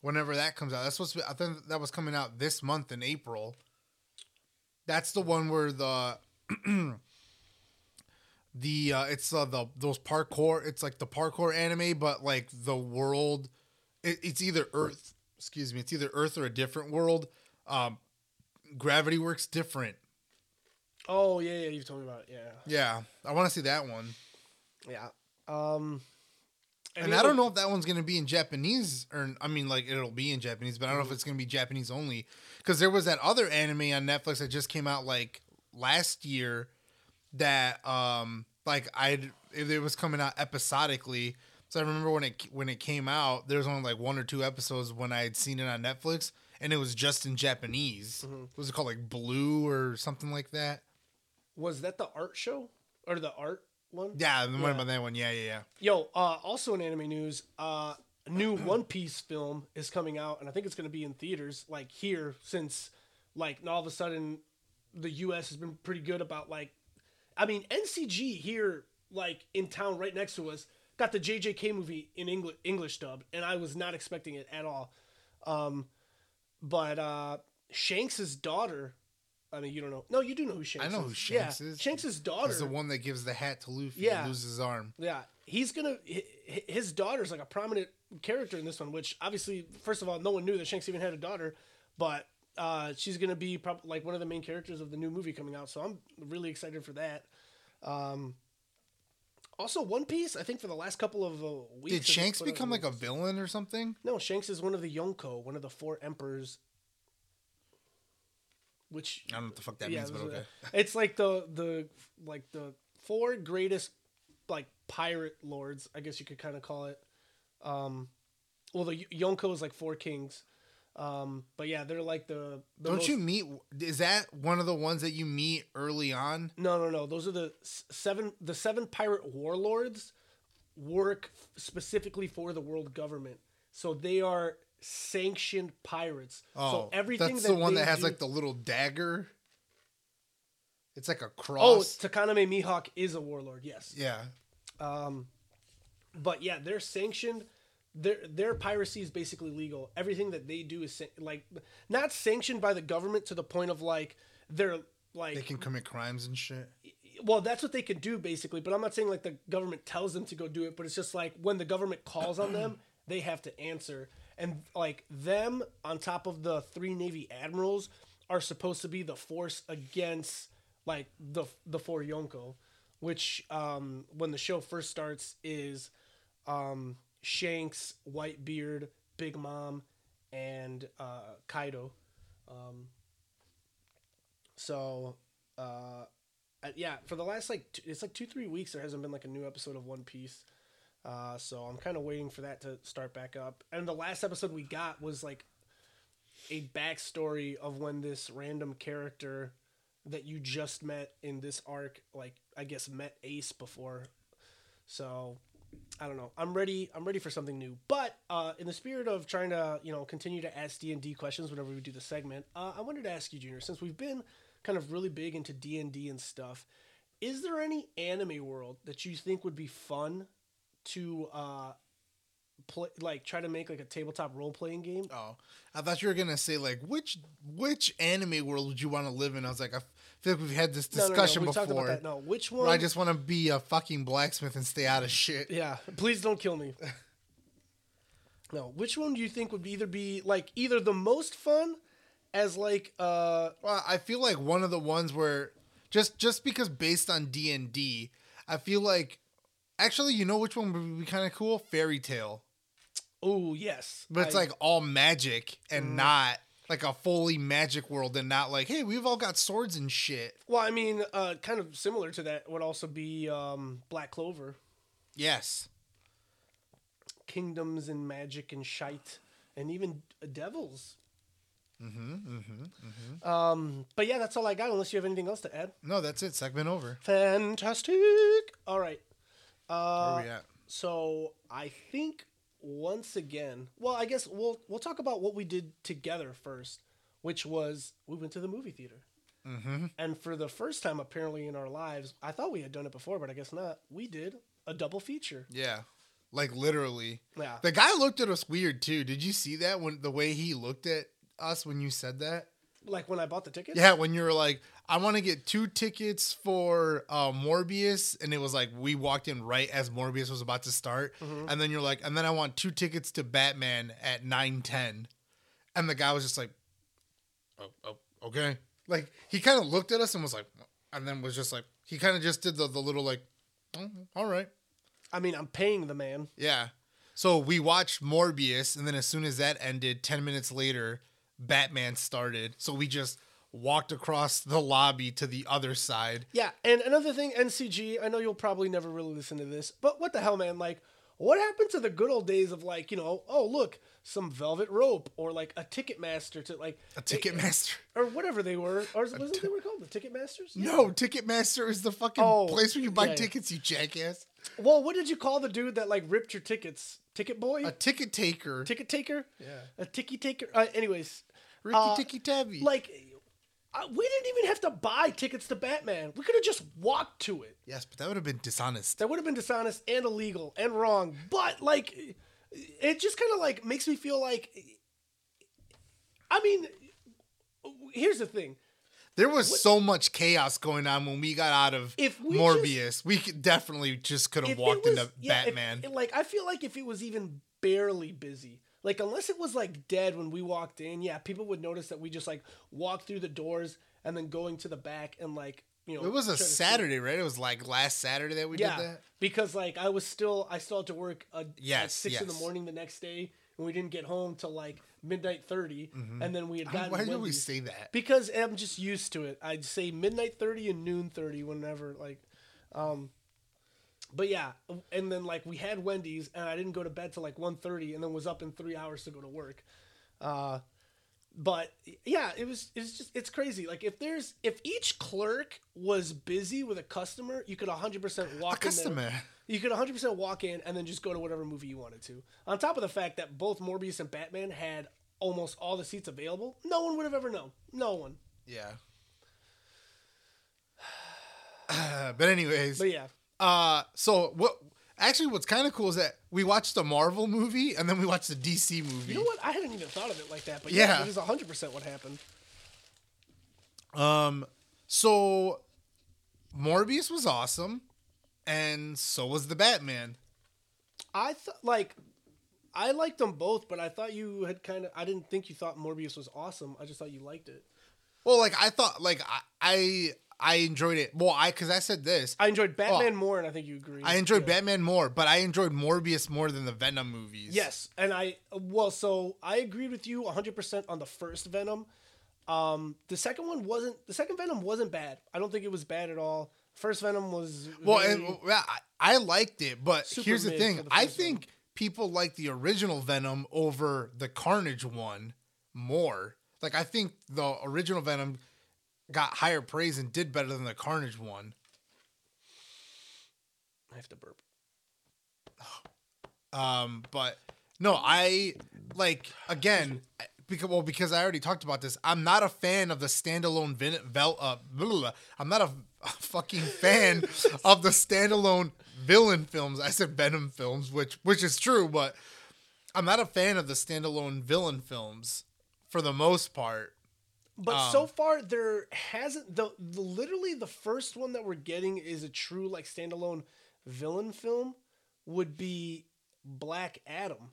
whenever that comes out. That's supposed to be. I think that was coming out this month in April. That's the one where the the uh, it's uh, the those parkour. It's like the parkour anime, but like the world. It, it's either Earth. Excuse me. It's either Earth or a different world. Um, gravity works different. oh yeah, yeah, you've told me about it. Yeah, Yeah, I want to see that one. yeah. Um, And I don't know if that one's gonna be in Japanese or I mean like it'll be in Japanese, but I don't know Mm-hmm. if it's gonna be Japanese only. Because there was that other anime on Netflix that just came out like last year that um like I it was coming out episodically. So I remember when it when it came out, there was only like one or two episodes when I had seen it on Netflix, and it was just in Japanese. Mm-hmm. Was it called like Blue or something like that? Was that the art show or the art one? Yeah, the one Yeah. about that one. Yeah, yeah, yeah. Yo, uh, also in anime news, uh, a new One Piece film is coming out, and I think it's going to be in theaters like here since like all of a sudden the U.S. has been pretty good about like, I mean NCG here like in town right next to us got the JJK movie in English English dub, and I was not expecting it at all. Um, but uh, Shanks's daughter. I mean, you don't know. No, you do know who Shanks is. I know is. who Shanks yeah. is. Shanks's daughter. is the one that gives the hat to Luffy Yeah. and loses his arm. Yeah, he's gonna. hi- hi- His daughter's like a prominent character in this one, which obviously, first of all, no one knew that Shanks even had a daughter, but uh, she's gonna be prob- like one of the main characters of the new movie coming out. So I'm really excited for that. Um, also, One Piece. I think for the last couple of uh, weeks, Did Shanks become like a villain or something? No, Shanks is one of the Yonko, one of the four emperors. Which I don't know what the fuck that yeah, means, but okay. It's like the the like the four greatest like pirate lords, I guess you could kind of call it. Um, well, the Yonko is like four kings. Um, but yeah, they're like the. the Don't most- you meet? Is that one of the ones that you meet early on? No, no, no. Those are the seven. The seven pirate warlords work specifically for the world government, so they are sanctioned pirates. Oh, so everything that's that the one that has do- like the little dagger. It's like a cross. Oh. Takaname Mihawk is a warlord. Yes. yeah, Um, but yeah, they're sanctioned. Their their piracy is basically legal. Everything that they do is like not sanctioned by the government to the point of like they're like they can commit crimes and shit. well that's what they can do basically. But I'm not saying like the government tells them to go do it. But it's just like when the government calls on them, they have to answer. And like them on top of the three navy admirals are supposed to be the force against like the the four Yonko, which um, when the show first starts is um, Shanks, Whitebeard, Big Mom, and uh, Kaido. Um, so, uh, uh, yeah, for the last like it's like two three weeks, there hasn't been like a new episode of One Piece. Uh, so I'm kind of waiting for that to start back up. And the last episode we got was like a backstory of when this random character that you just met in this arc, like I guess met Ace before. So I don't know. I'm ready. I'm ready for something new. But uh, in the spirit of trying to, you know, continue to ask D and D questions whenever we do the segment, uh, I wanted to ask you, Junior, since we've been kind of really big into D and D and stuff, is there any anime world that you think would be fun to uh, play, like try to make like a tabletop role playing game? Oh, I thought you were gonna say like which which anime world would you want to live in? I was like, I feel like we've had this No, no, no, discussion we before. No, which one? I just want to be a fucking blacksmith and stay out of shit. Yeah, please don't kill me. No, which one do you think would either be like either the most fun as like uh Well, I feel like one of the ones where Just just because based on D and D, I feel like actually, you know which one would be kind of cool? Fairy Tail. Oh yes, But it's I- like all magic and Mm. not like a fully magic world and not like, hey, we've all got swords and shit. well, I mean, uh, kind of similar to that would also be um, Black Clover, Yes. kingdoms and magic and shite, and even devils. Mm-hmm. Mm-hmm. Um, but yeah, that's all I got. Unless you have anything else to add. No, that's it. Segment over. Fantastic. All right. Where Uh, we at? so I think once again, well, I guess we'll we'll talk about what we did together first, which was we went to the movie theater. Mm-hmm. And for the first time, apparently in our lives, I thought we had done it before, but I guess not. We did a double feature. Yeah. Like literally. Yeah. The guy looked at us weird too. Did you see that when the way he looked at us when you said that? Like when I bought the tickets. Yeah, when you were like, I want to get two tickets for uh, Morbius, and it was like we walked in right as Morbius was about to start, Mm-hmm. and then you're like, and then I want two tickets to Batman at nine ten, and the guy was just like, oh, oh okay, like he kind of looked at us and was like, and then was just like, he kind of just did the the little like, oh, all right, I mean, I'm paying the man. yeah. So we watched Morbius, and then as soon as that ended, ten minutes later, Batman started. So we just walked across the lobby to the other side. Yeah, and another thing, NCG. I know you'll probably never really listen to this, but what the hell, man? Like, what happened to the good old days of like, you know, oh look, some velvet rope or like a ticket master to like A Ticketmaster. or whatever they were, or was not they were called the ticket masters? No, Ticketmaster is the fucking Oh, place where you buy yeah, yeah. tickets, you jackass. Well, what did you call the dude that like ripped your tickets? Ticket boy, A ticket taker. ticket taker, yeah. a ticky taker. Uh, anyways, Ricky Uh, Ticky Tabby. like. We didn't even have to buy tickets to Batman. We could have just walked to it. yes, but that would have been dishonest. That would have been dishonest and illegal and wrong. But like, it just kind of like makes me feel like. I mean, here's the thing. There was so much chaos going on when we got out of If we Morbius. we could definitely just could have walked was- into yeah, if- Batman. like, I feel like if it was even barely busy, like unless it was like dead when we walked in, yeah, people would notice that we just like walked through the doors and then going to the back and like you know. it was a Saturday, right? It was like last Saturday that we yeah, did that. because like I was still I still had to work at Yes, six in the morning the next day, and we didn't get home till like midnight 30 and then we had gotten Why did we say that? because I'm just used to it. I'd say midnight thirty and noon thirty whenever like, um, but yeah, and then like we had Wendy's and I didn't go to bed till like 1.30 and then was up in three hours to go to work. Uh, but yeah, it was it's just it's crazy. Like if there's if each clerk was busy with a customer, you could 100 percent walk A in there. customer. You could 100% walk in and then just go to whatever movie you wanted to. On top of the fact that both Morbius and Batman had almost all the seats available, no one would have ever known. No one. Yeah. but anyways, But yeah. Uh, so what? Actually, what's kind of cool is that we watched the Marvel movie and then we watched the DC movie. You know what? I hadn't even thought of it like that. But yeah, Yeah. it is 100% what happened. Um, so Morbius was awesome, and so was the Batman. I thought, like, I liked them both, but I thought you had kind of, I didn't think you thought Morbius was awesome. I just thought you liked it. Well, like I thought, like I I, I enjoyed it. Well, I because I said this, I enjoyed Batman Oh. more, and I think you agree. I enjoyed Yeah. Batman more, but I enjoyed Morbius more than the Venom movies. Yes, and I well, so I agreed with you 100% on the first Venom. Um, the second one wasn't. The second Venom wasn't bad. I don't think it was bad at all. First Venom was Well, and, I, I liked it, but here's the thing: the I think people like the original Venom over the Carnage one more. Like I think the original Venom got higher praise and did better than the Carnage one. I have to burp. Um, but no, I like again because well because I already talked about this. I'm not a fan of the standalone vin- vel- uh, blah, blah, blah. I'm not a, a fucking fan of the standalone villain films. I said Venom films, which which is true, but I'm not a fan of the standalone villain films for the most part. But Um, so far, there hasn't the, the literally the first one that we're getting is a true like standalone villain film would be Black Adam,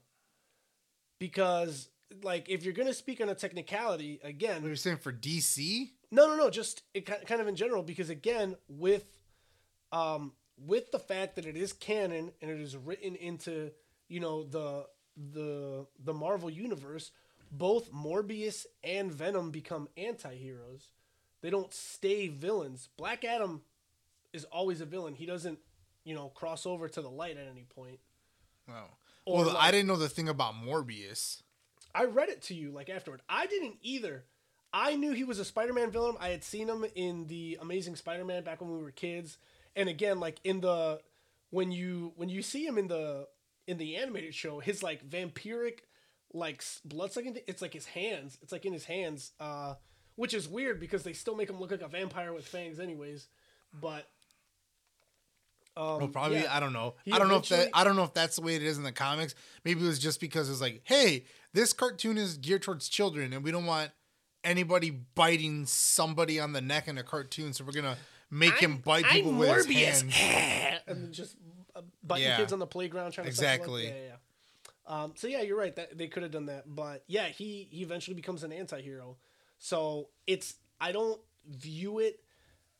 because like if you're gonna speak on a technicality again, you're saying for DC? No, no, no. Just it kind of in general, because again, with um, with the fact that it is canon and it is written into you know the the the Marvel universe, both Morbius and Venom become anti-heroes. They don't stay villains. Black Adam is always a villain. He doesn't, you know, cross over to the light at any point. Oh. Or well, I didn't know the thing about Morbius. I read it to you like afterward. I didn't either. I knew he was a Spider-Man villain. I had seen him in the Amazing Spider-Man back when we were kids. And again, like in the when you when you see him in the in the animated show, his like vampiric like blood sucking thing, it's like his hands. It's like in his hands. Uh which is weird because they still make him look like a vampire with fangs anyways. But um, Well, probably yeah. I don't know. He I don't know if that I don't know if that's the way it is in the comics. Maybe it was just because it's like, hey, this cartoon is geared towards children, and we don't want anybody biting somebody on the neck in a cartoon, so we're gonna make him bite people I'm with Morbius. his hands. and just uh, biting Yeah. kids on the playground trying to suck 'em up. Exactly. Yeah, yeah, yeah. Um, so yeah, you're right. That they could have done that, but yeah, he he eventually becomes an anti-hero. So it's I don't view it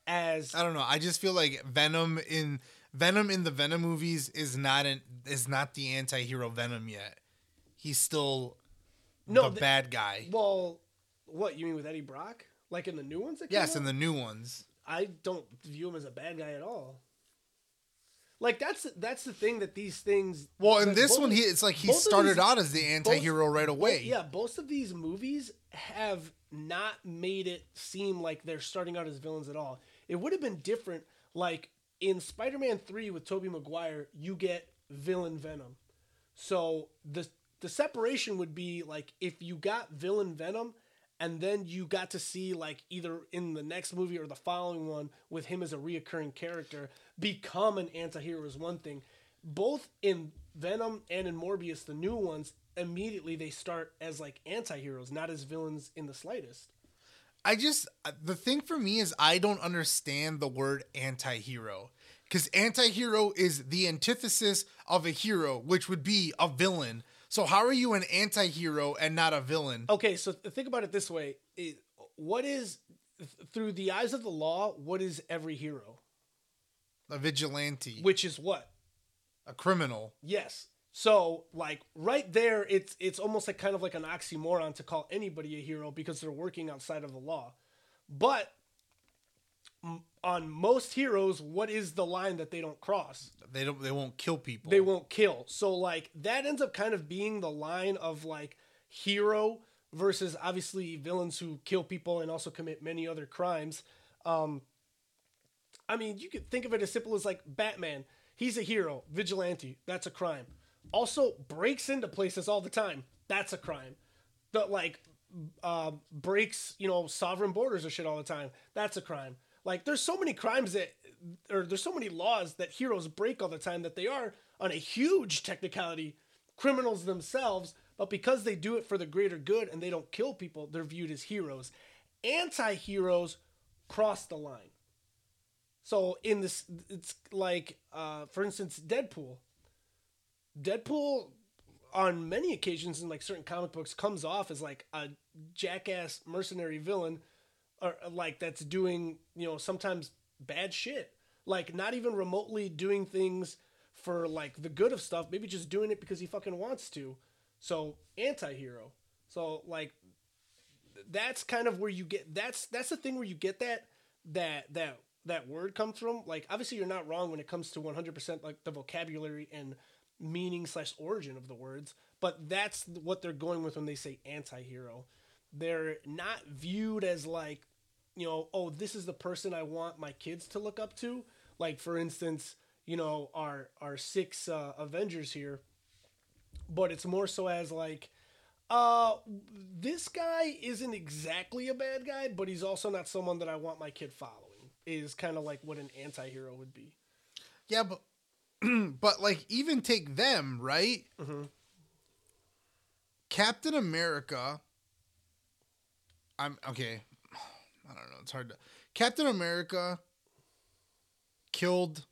as I don't know. I just feel like Venom in Venom in the Venom movies is not an is not the anti-hero Venom yet. He's still no the th- bad guy. Well, what you mean with Eddie Brock? Like in the new ones? Yes, out? in the new ones. I don't view him as a bad guy at all. Like that's that's the thing that these things. Well, in this both one, he it's like he started these- out as the anti-hero right away. Yeah, both of these movies have not made it seem like they're starting out as villains at all. It would have been different, like in Spider-Man Three with Tobey Maguire, you get villain Venom. So the the separation would be like if you got villain Venom, and then you got to see like either in the next movie or the following one with him as a reoccurring character become an anti-hero is one thing. Both in Venom and in Morbius, the new ones, immediately they start as like anti-heroes, not as villains in the slightest. I just uh, the thing for me is I don't understand the word anti-hero because anti-hero is the antithesis of a hero, which would be a villain. So how are you an anti-hero and not a villain? Okay, so th- think about it this way: It- what is th- through the eyes of the law? What is every hero? A vigilante, Which is what? a criminal. Yes. So like right there, it's it's almost like kind of like an oxymoron to call anybody a hero because they're working outside of the law. But m- on most heroes, what is the line that they don't cross? They don't. They won't kill people. They won't kill. So like that ends up kind of being the line of like hero versus obviously villains who kill people and also commit many other crimes. Um I mean, you could think of it as simple as like Batman. He's a hero, vigilante. That's a crime. Also breaks into places all the time. That's a crime. The like uh, breaks, you know, sovereign borders or shit all the time. That's a crime. Like there's so many crimes that or there's so many laws that heroes break all the time that they are on a huge technicality criminals themselves, but because they do it for the greater good and they don't kill people, they're viewed as heroes. Anti-heroes cross the line. So in this, it's like, uh, for instance, Deadpool. Deadpool, on many occasions in like certain comic books, comes off as like a jackass mercenary villain, or like that's doing you know sometimes bad shit. Like not even remotely doing things for like the good of stuff. Maybe just doing it because he fucking wants to. So anti-hero. So like that's kind of where you get that's that's the thing where you get that that that that word comes from like obviously you're not wrong when it comes to 100% like the vocabulary and meaning slash origin of the words but that's what they're going with when they say anti-hero. They're not viewed as like you know oh this is the person i want my kids to look up to. Like for instance you know our our six uh, avengers here but it's more so as like uh this guy isn't exactly a bad guy but he's also not someone that i want my kid following is kind of like what an anti-hero would be Yeah, but but like even take them right. Mhm. Captain America. I'm okay. I don't know. It's hard to. Captain America killed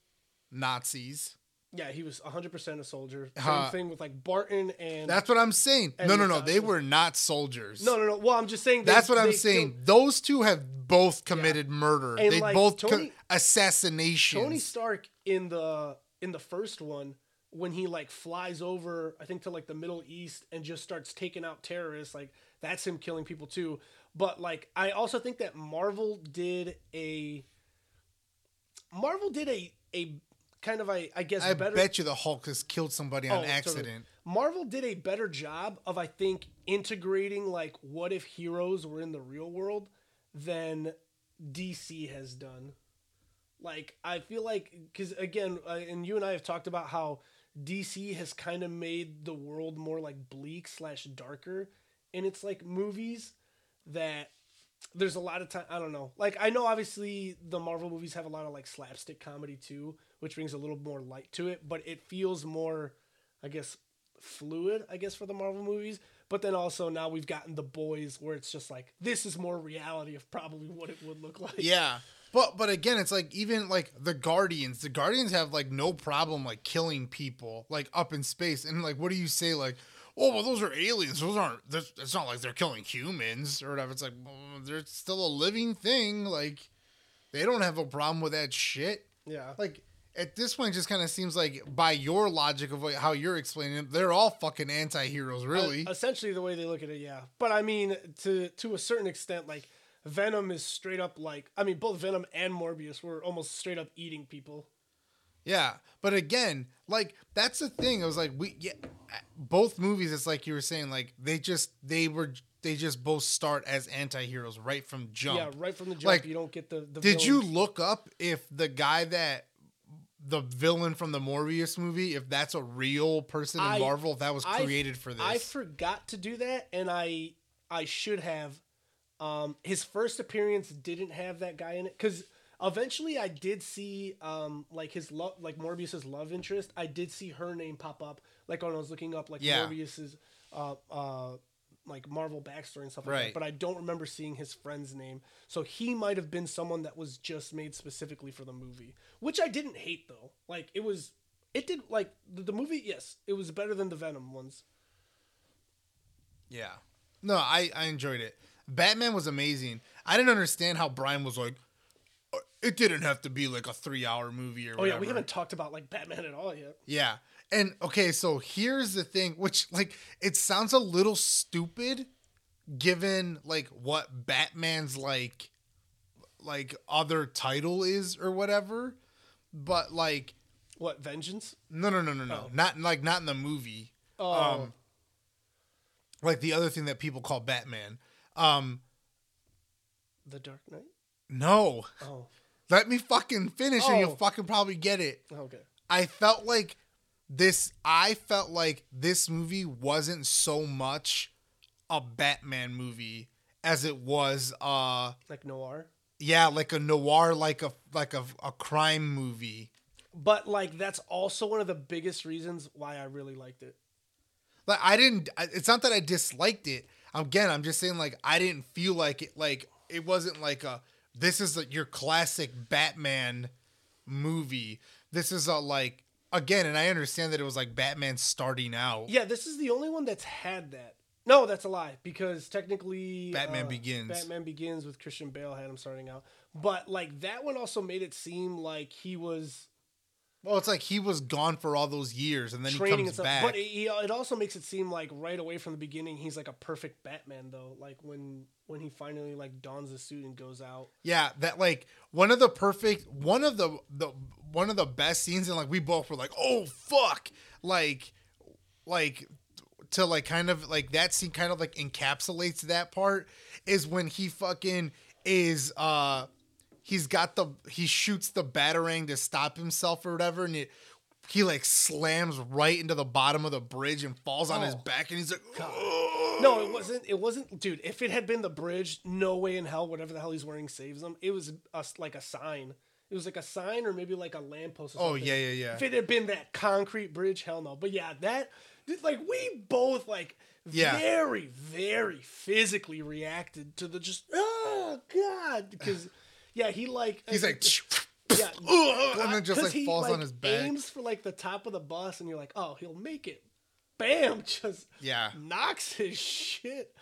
Nazis. Yeah, he was 100% a soldier. Same thing with like Barton and That's what I'm saying. No, no, no. They were not soldiers. No, no, no. Well, I'm just saying they- That's what I'm saying. killed- Those two have both committed murder. And, they like, both co- assassinations. Tony Stark in the in the first one when he like flies over I think to like the Middle East and just starts taking out terrorists like that's him killing people too but like I also think that Marvel did a Marvel did a a kind of I guess I better bet you the Hulk has killed somebody on Oh, totally. accident. Marvel did a better job of I think integrating like what if heroes were in the real world than DC has done. Like I feel like cuz again uh, and you and I have talked about how DC has kind of made the world more like bleak slash darker and it's like movies that there's a lot of time I don't know. Like I know obviously the Marvel movies have a lot of like slapstick comedy too, which brings a little more light to it, but it feels more I guess fluid, I guess for the Marvel movies. But then also now we've gotten the boys where it's just like this is more reality of probably what it would look like. Yeah. But but again, it's like even like the Guardians. The Guardians have like no problem like killing people like up in space. And like, what do you say? Like, oh well, those are aliens. Those aren't. It's not like they're killing humans or whatever. It's like well, they're still a living thing. Like, they don't have a problem with that shit. Yeah. Like at this point, it just kind of seems like by your logic of what- how you're explaining it, they're all fucking anti-heroes, really. Uh, essentially the way they look at it, yeah. But I mean, to to a certain extent, like Venom is straight up like I mean, both Venom and Morbius were almost straight up eating people. Yeah, but again, like that's the thing. I was like, we yeah, both movies. It's like you were saying, like they just they were they just both start as anti-heroes right from jump. Yeah, right from the jump, Like, you don't get the. the Did you look up if the guy that the villain from the Morbius movie, if that's a real person in I- Marvel, if that was I- created for this? I forgot to do that, and I I should have. Um, his first appearance didn't have that guy in it because eventually I did see um like his love like Morbius's love interest. I did see her name pop up like when I was looking up like Yeah. Morbius's uh uh like Marvel backstory and stuff like Right. that. But I don't remember seeing his friend's name. So he might have been someone that was just made specifically for the movie, which I didn't hate though. Like it was. It did like the, the movie. Yes, it was better than the Venom ones. Yeah. No, I, I enjoyed it. Batman was amazing. I didn't understand how Brian was like, "Uh, it didn't have to be like a three hour movie or Oh whatever. yeah, we haven't talked about like Batman at all yet. Yeah. And okay, so here's the thing, which like it sounds a little stupid given like what Batman's like like other title is or whatever. But like What Vengeance? no no no no no. Not like not in the movie. Oh, Um like the other thing that people call Batman. Um The Dark Knight. no. Oh, Let me fucking finish and Oh. you'll fucking probably get it. okay. I felt like this I felt like this movie wasn't so much a Batman movie as it was uh Like noir. yeah, like a noir like a like a, a crime movie. But like that's also one of the biggest reasons why I really liked it. Like I didn't it's not that I disliked it. Again, I'm just saying like I didn't feel like it like it wasn't like a this is a, your classic Batman movie. This is a like again, and I understand that it was like Batman starting out. Yeah, this is the only one that's had that. No, that's a lie because technically Batman uh, Begins. Batman Begins with Christian Bale had him starting out. But like that one also made it seem like he was Well, it's like he was gone for all those years, and then he training comes back. But he- it also makes it seem like right away from the beginning he's like a perfect Batman though. Like when when he finally like dons the suit and goes out. yeah, that like one of the perfect, one of the the one of the best scenes, and like we both were like, "Oh fuck!" Like, like to like kind of like that scene kind of like encapsulates that part is when he fucking is uh he's got the he shoots the batarang to stop himself or whatever, and it he like slams right into the bottom of the bridge and falls on his Oh. back, and he's like, No, it wasn't. It wasn't, dude. If it had been the bridge, no way in hell, whatever the hell he's wearing saves him. It was a, like a sign. It was like a sign or maybe like a lamppost. Oh, yeah, yeah, yeah. If it had been that concrete bridge, hell no. But yeah, that like we both like Yeah. very, very physically reacted to the just oh god because yeah he like uh, he's like. yeah, and then just like he, falls like, on his back. Aims for like the top of the bus, and you're like, oh, he'll make it. Bam! Just Yeah. knocks his shit.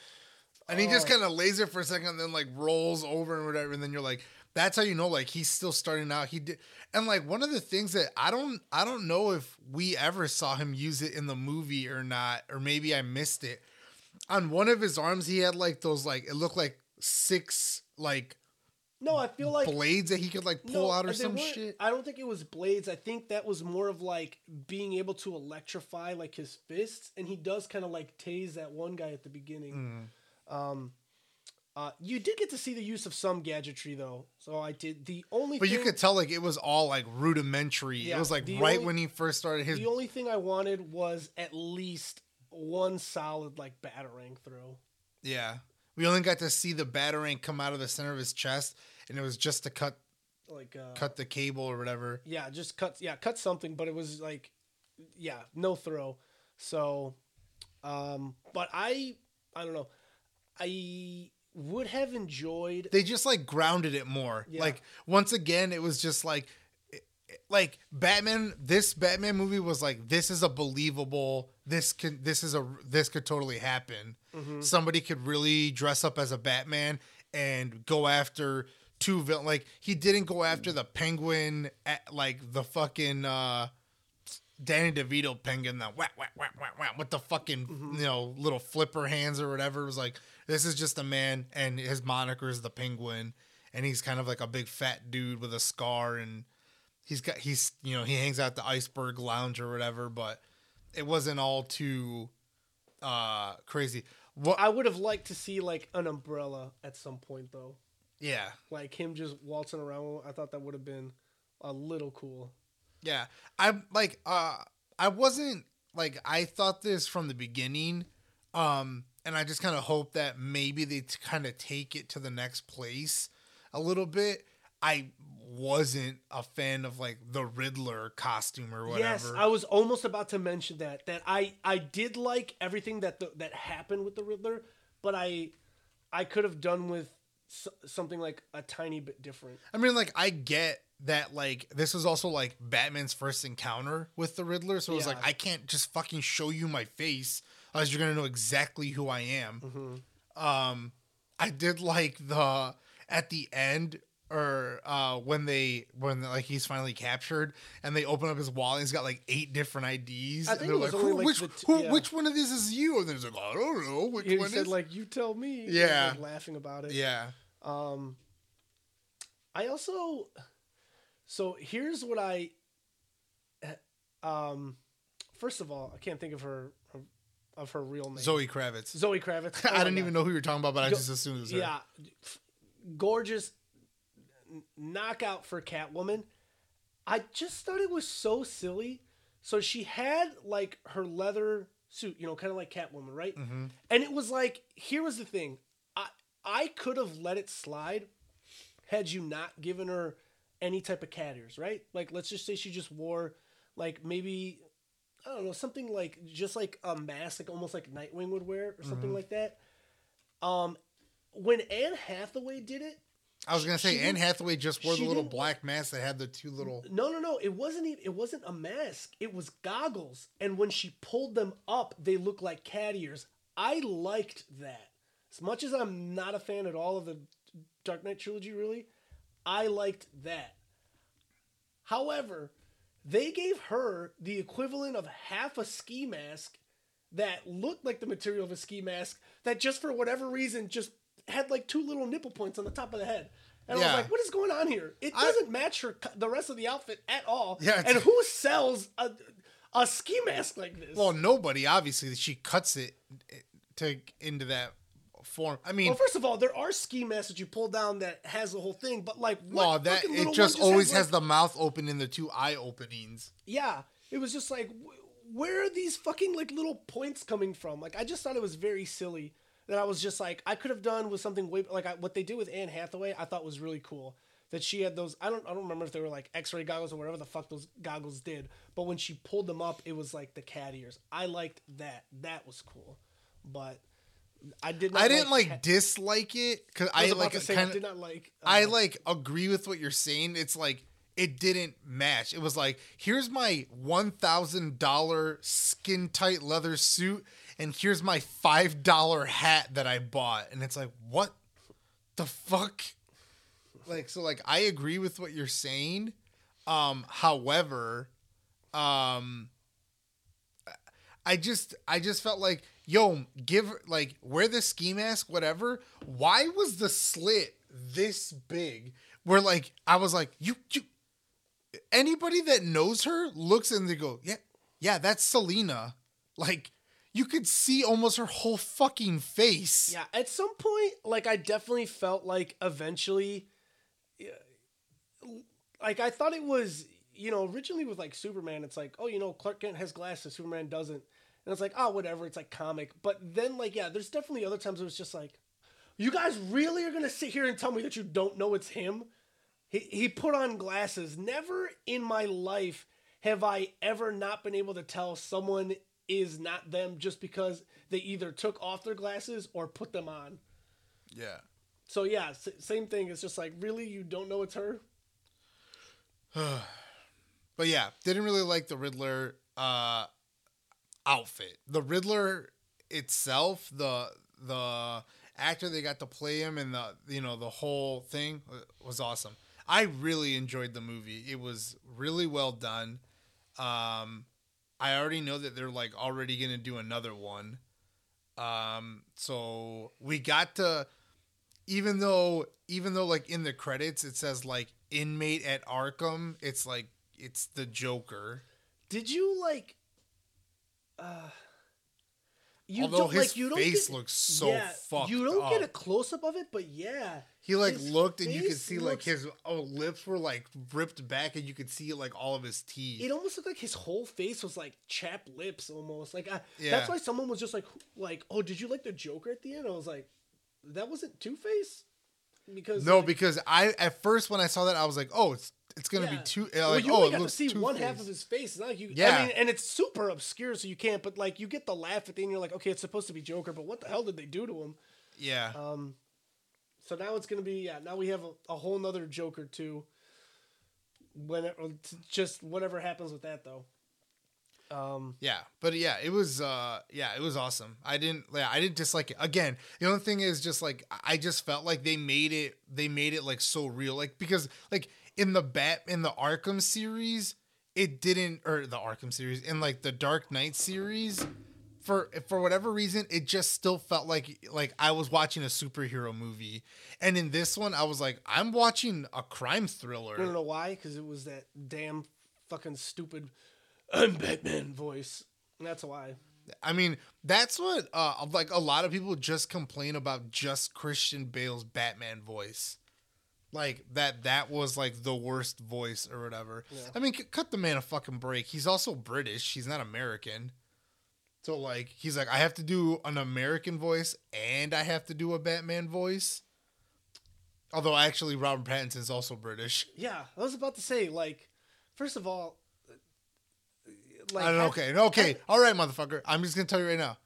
And he just Oh. kind of lays there for a second, and then like rolls over and whatever, and then you're like, that's how you know like he's still starting out. He did, and like one of the things that I don't, I don't know if we ever saw him use it in the movie or not, or maybe I missed it. On one of his arms, he had like those like it looked like six like No, I feel like blades that he could like pull no, out or some shit. I don't think it was blades. I think that was more of like being able to electrify like his fists, and he does kind of like tase that one guy at the beginning. Mm. Um, uh, you did get to see the use of some gadgetry though, so I did. The only But you thing- could tell like it was all like rudimentary. Yeah, it was like right only- when he first started his the only thing I wanted was at least one solid like battering throw. Yeah. We only got to see the batarang come out of the center of his chest, and it was just to cut Like uh, cut the cable or whatever. yeah, just cut yeah, cut something, but it was like yeah, no throw. So um but I I don't know. I would have enjoyed They just like grounded it more. Yeah. Like once again, it was just like like Batman. This Batman movie was like this is a believable. This can this is a this could totally happen. Mm-hmm. Somebody could really dress up as a Batman and go after two villain. Like he didn't go after the Penguin at like the fucking. uh Danny DeVito penguin, the whack, whack, whack, whack, whack, with the fucking, Mm-hmm. you know, little flipper hands or whatever. It was like, this is just a man, and his moniker is the penguin, and he's kind of like a big fat dude with a scar, and he's got, he's, you know, he hangs out at the iceberg lounge or whatever, but it wasn't all too uh crazy. What, I would have liked to see like an umbrella at some point though. yeah, Like him just waltzing around. I thought that would have been a little cool. Yeah. I'm like uh I wasn't like I thought this from the beginning. Um and I just kind of hope that maybe they t- kind of take it to the next place a little bit. I wasn't a fan of like the Riddler costume or whatever. Yes, I was almost about to mention that. That I I did like everything that the, that happened with the Riddler, but I I could have done with s- something like a tiny bit different. I mean, like, I get that, like, this was also like Batman's first encounter with the Riddler. So it was Yeah. like, I can't just fucking show you my face, as you're gonna know exactly who I am. Um, I did like the at the end. Or uh, when they when like he's finally captured and they open up his wallet, and he's got like eight different IDs. I and think they're it was like, who, like, which t- who, yeah. which one of these is you? And then he's like, I don't know which He one said is. like, "You tell me." Yeah. like, laughing about it. yeah, Um, I also, so here's what I, um, first of all, I can't think of her of her real name. Zoe Kravitz. Zoe Kravitz. Oh I didn't God. even know who you were talking about, but I just assumed it was her. Yeah, gorgeous knockout for Catwoman. I just thought it was so silly. So she had like her leather suit, you know, kind of like Catwoman, right? Mm-hmm. And it was like, here was the thing. I I could have let it slide had you not given her any type of cat ears, right? Like let's just say she just wore like maybe I don't know, something like just like a mask, like almost like Nightwing would wear or something Mm-hmm. like that. Um when Anne Hathaway did it, I was gonna say She Anne Hathaway just wore the little black mask that had the two little. no, no, no, it wasn't even it wasn't a mask. It was goggles. And when she pulled them up, they looked like cat ears. I liked that. As much as I'm not a fan at all of the Dark Knight trilogy, really, I liked that. However, they gave her the equivalent of half a ski mask that looked like the material of a ski mask that just for whatever reason just had like two little nipple points on the top of the head. And I was like, what is going on here? It doesn't match her the rest of the outfit at all. Yeah, And who sells a a ski mask like this? Well, nobody. Obviously, she cuts it to into that form. I mean, Well, first of all, there are ski masks that you pull down that has the whole thing, but like, what well, that it little just always has, has the mouth open in the two eye openings. yeah. It was just like, where are these fucking like little points coming from? Like, I just thought it was very silly. That I was just like, I could have done with something way like I, what they did with Anne Hathaway. I thought was really cool. That she had those. I don't. I don't remember if they were like X-ray goggles or whatever the fuck those goggles did. But when she pulled them up, it was like the cat ears. I liked that. That was cool. But I did. not I didn't like cat- dislike it because I I, like kind I of. did not like. I uh, like agree with what you're saying. It's like it didn't match. It was like, here's my one thousand dollar skin tight leather suit, and here's my five dollar hat that I bought, and it's like, what the fuck? Like, so like I agree with what you're saying. Um, however, um, I just I just felt like, yo, give like wear the ski mask, whatever. Why was the slit this big? Where like I was like, you you anybody that knows her looks and they go, Yeah, yeah, that's Selina. Like you could see almost her whole fucking face. Yeah, at some point, like I definitely felt like eventually, like I thought it was, you know, originally with like Superman, it's like, oh, you know, Clark Kent has glasses, Superman doesn't, and it's like, oh, whatever, it's like comic. But then, like, yeah, there's definitely other times it was just like, you guys really are gonna sit here and tell me that you don't know it's him? He he put on glasses. Never in my life have I ever not been able to tell someone is not them just because they either took off their glasses or put them on. Yeah. So yeah, s- same thing. It's just like, really, you don't know it's her? But yeah, didn't really like the Riddler uh outfit. The Riddler itself, the the actor they got to play him and the you know, the whole thing was awesome. I really enjoyed the movie. It was really well done. Um I already know that they're like already to do another one. Um so we got to even though even though like in the credits it says like inmate at Arkham, it's like it's the Joker. Did you like? Uh, you Although don't his like you don't face get, looks so yeah, fucked You don't get a close up of it, but yeah, He like looked and you could see like his oh, lips were like ripped back and you could see like all of his teeth. It almost looked like his whole face was like chapped lips, almost. Like I, Yeah. that's why someone was just like, like, oh, did you like the Joker at the end? I was like, that wasn't Two Face, because no, like, because I at first when I saw that I was like, oh, it's it's gonna Yeah. be two. uh, Well, Like, you oh, only it got to see one Two-Face. half of his face. It's not like you. Yeah. I mean, and it's super obscure, so you can't. But like, you get the laugh at the end. You're like, okay, it's supposed to be Joker, but what the hell did they do to him? Yeah, Um, so now it's gonna be yeah. Now we have a, a whole nother Joker too. When it, just whatever happens with that though. Um, Yeah, but yeah, it was uh yeah, it was awesome. I didn't yeah, I didn't dislike it. Again, the only thing is just like I just felt like they made it they made it like so real. Like because like in the Bat in the Arkham series, it didn't or the Arkham series, in like the Dark Knight series, for for whatever reason, it just still felt like like I was watching a superhero movie. And in this one, I was like, I'm watching a crime thriller. I don't know why, because it was that damn fucking stupid "I'm Batman" voice. And that's why. I mean, that's what uh like a lot of people just complain about just Christian Bale's Batman voice. Like that that was like the worst voice or whatever. I mean, c- cut the man a fucking break. He's also British. He's not American. So like he's like I have to do an American voice and I have to do a Batman voice. Although actually Robert Pattinson's also British. Yeah, I was about to say like, first of all, uh, like I don't okay, okay, all right, motherfucker. I'm just gonna tell you right now.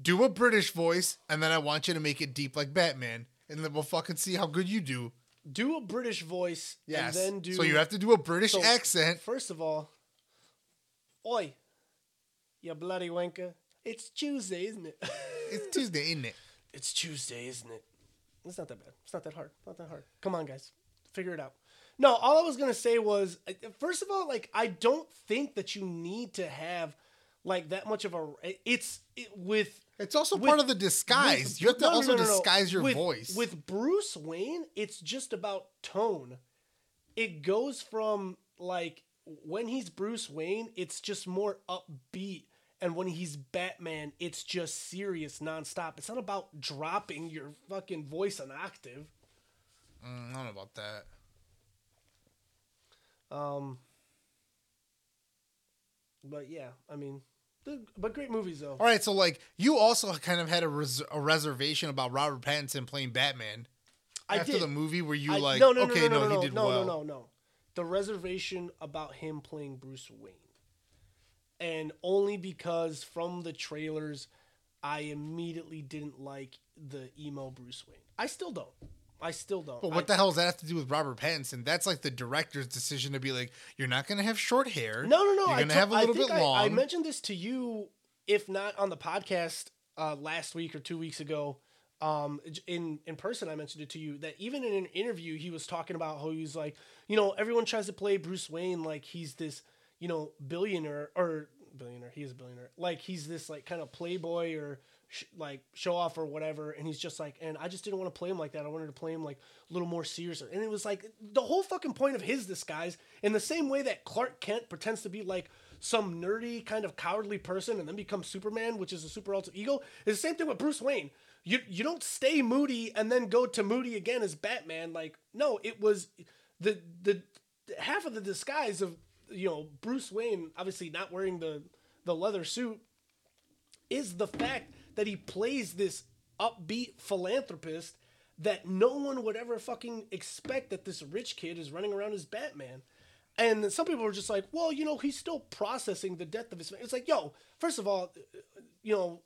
Do a British voice, and then I want you to make it deep like Batman, and then we'll fucking see how good you do. Do a British voice Yes. and then do. so you have to do a British so, accent. First of all, oi, you bloody wanker! It's Tuesday, isn't it? It's Tuesday, isn't it? it's Tuesday, isn't it? It's not that bad. It's not that hard. Not that hard. Come on, guys, figure it out. No, all I was gonna say was, first of all, like I don't think that you need to have like that much of a. It's it, with It's also With- part of the disguise. with- you have to no, also no, no, disguise your With- voice. With Bruce Wayne, it's just about tone. It goes from like when he's Bruce Wayne, it's just more upbeat. And when he's Batman, it's just serious nonstop. It's not about dropping your fucking voice an octave. Mm, I don't know about that. Um, but yeah, I mean, but great movies though. All right, so like you also kind of had a, res- a reservation about Robert Pattinson playing Batman I after did. the movie, where you I- like, no, no, okay, no, no, no, he no, did no, well. no, no, no. The reservation about him playing Bruce Wayne, and only because from the trailers, I immediately didn't like the emo Bruce Wayne. I still don't. I still don't. But I- what the hell does that have to do with Robert Pattinson? That's like the director's decision to be like, you're not gonna have short hair. No, no, no. You're gonna have a little bit I- long. I mentioned this to you, if not on the podcast uh, last week or two weeks ago. Um, in in person, I mentioned it to you that even in an interview, he was talking about how he's like, you know, everyone tries to play Bruce Wayne like he's this, you know, billionaire or billionaire. He is a billionaire. Like he's this like kind of playboy or sh- like show off or whatever. And he's just like, and I just didn't want to play him like that. I wanted to play him like a little more serious. And it was like the whole fucking point of his disguise, in the same way that Clark Kent pretends to be like some nerdy kind of cowardly person and then becomes Superman, which is a super alter ego. It's the same thing with Bruce Wayne. You you don't stay moody and then go to moody again as Batman. Like no, it was the the half of the disguise of you know Bruce Wayne obviously not wearing the the leather suit is the fact that he plays this upbeat philanthropist that no one would ever fucking expect that this rich kid is running around as Batman. And some people were just like, well, you know, he's still processing the death of his. Man. It's like, yo, first of all, you know,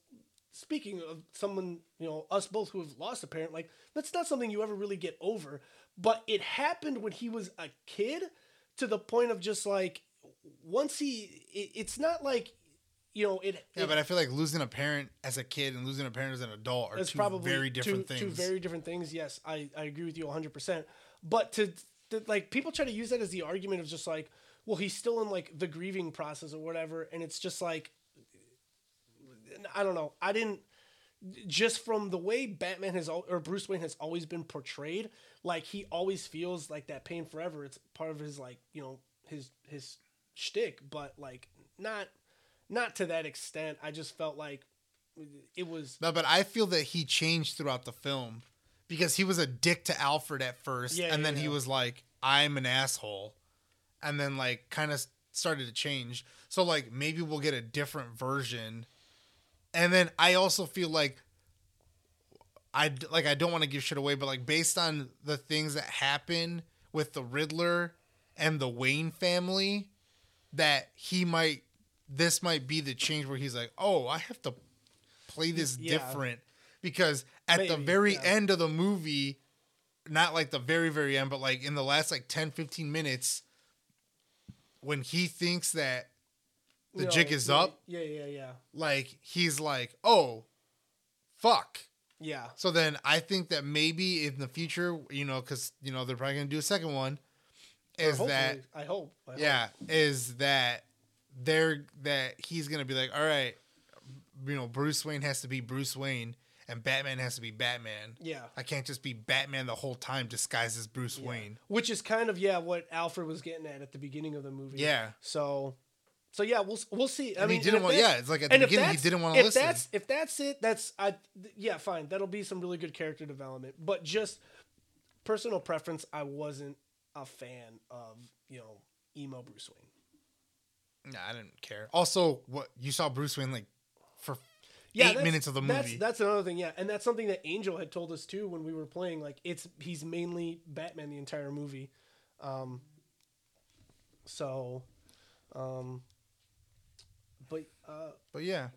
speaking of someone, you know, us both who have lost a parent, like that's not something you ever really get over. But it happened when he was a kid to the point of just like once he, it, it's not like, you know, it. yeah, it- but I feel like losing a parent as a kid and losing a parent as an adult are two probably very different two, things. Two very different things. Yes, I, I agree with you 100%. But to, to, like, people try to use that as the argument of just like, well, he's still in like the grieving process or whatever. And it's just like, I don't know. I didn't, just from the way Batman has, or Bruce Wayne has always been portrayed, like, he always feels like that pain forever. It's part of his, like, you know, his, his shtick, but like, not, not to that extent. I just felt like it was No, but I feel that he changed throughout the film because he was a dick to Alfred at first, Yeah, and yeah, then he yeah. was like, "I'm an asshole," and then like kind of started to change. So like maybe we'll get a different version, and then I also feel like I like I don't want to give shit away, but like based on the things that happen with the Riddler and the Wayne family, that he might this might be the change where he's like, oh, I have to play this Yeah. different because at the very yeah. end of the movie, not like the very very end, but like in the last like 10 15 minutes when he thinks that the jig is yeah, up, Yeah, yeah, yeah. like he's like, "Oh, fuck." Yeah. So then I think that maybe in the future, you know, because you know they're probably gonna do a second one, is that I hope. I hope. yeah, is that they're that he's gonna be like, all right, you know, Bruce Wayne has to be Bruce Wayne, and Batman has to be Batman. Yeah. I can't just be Batman the whole time disguised as Bruce Yeah. Wayne. Which is kind of yeah what Alfred was getting at at the beginning of the movie. Yeah. So, so yeah, we'll we'll see. I And he mean, didn't want- yeah, it's like at the beginning he didn't wanna if listen. That's if that's it, that's I th- yeah fine. That'll be some really good character development. But just personal preference, I wasn't a fan of you know emo Bruce Wayne. Nah, I didn't care. Also, what you saw Bruce Wayne like for Yeah, eight minutes of the That's, movie. that's another thing, yeah, and that's something that Angel had told us too when we were playing. Like, it's he's mainly Batman the entire movie. Um, so, um, but uh, but yeah,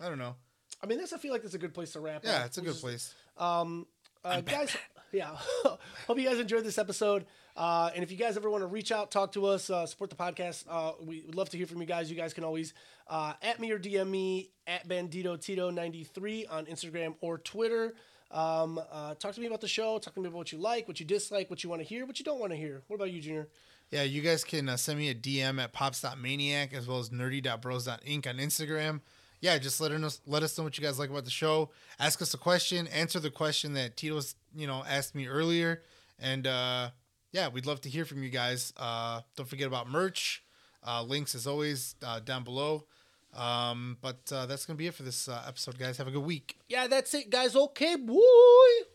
I don't know. I mean, that's I feel like that's a good place to wrap. Yeah, up. it's a good place. Um, uh, guys, yeah. Hope you guys enjoyed this episode. Uh, and if you guys ever want to reach out, talk to us, uh, support the podcast, uh, we would love to hear from you guys. You guys can always uh, at me or DM me at Bandito Tito 93 on Instagram or Twitter. Um, uh, talk to me about the show. Talk to me about what you like, what you dislike, what you want to hear, what you don't want to hear. What about you, Junior? Yeah, you guys can uh, send me a DM at pops.maniac as well as nerdy.bros.inc on Instagram. Yeah, just let us let us know what you guys like about the show. Ask us a question, answer the question that Tito's you know asked me earlier, and uh, yeah, we'd love to hear from you guys. Uh, don't forget about merch. Uh, links as always uh, down below. Um, but uh, that's gonna be it for this uh, episode, guys. Have a good week. Yeah, that's it, guys. Okay, boy.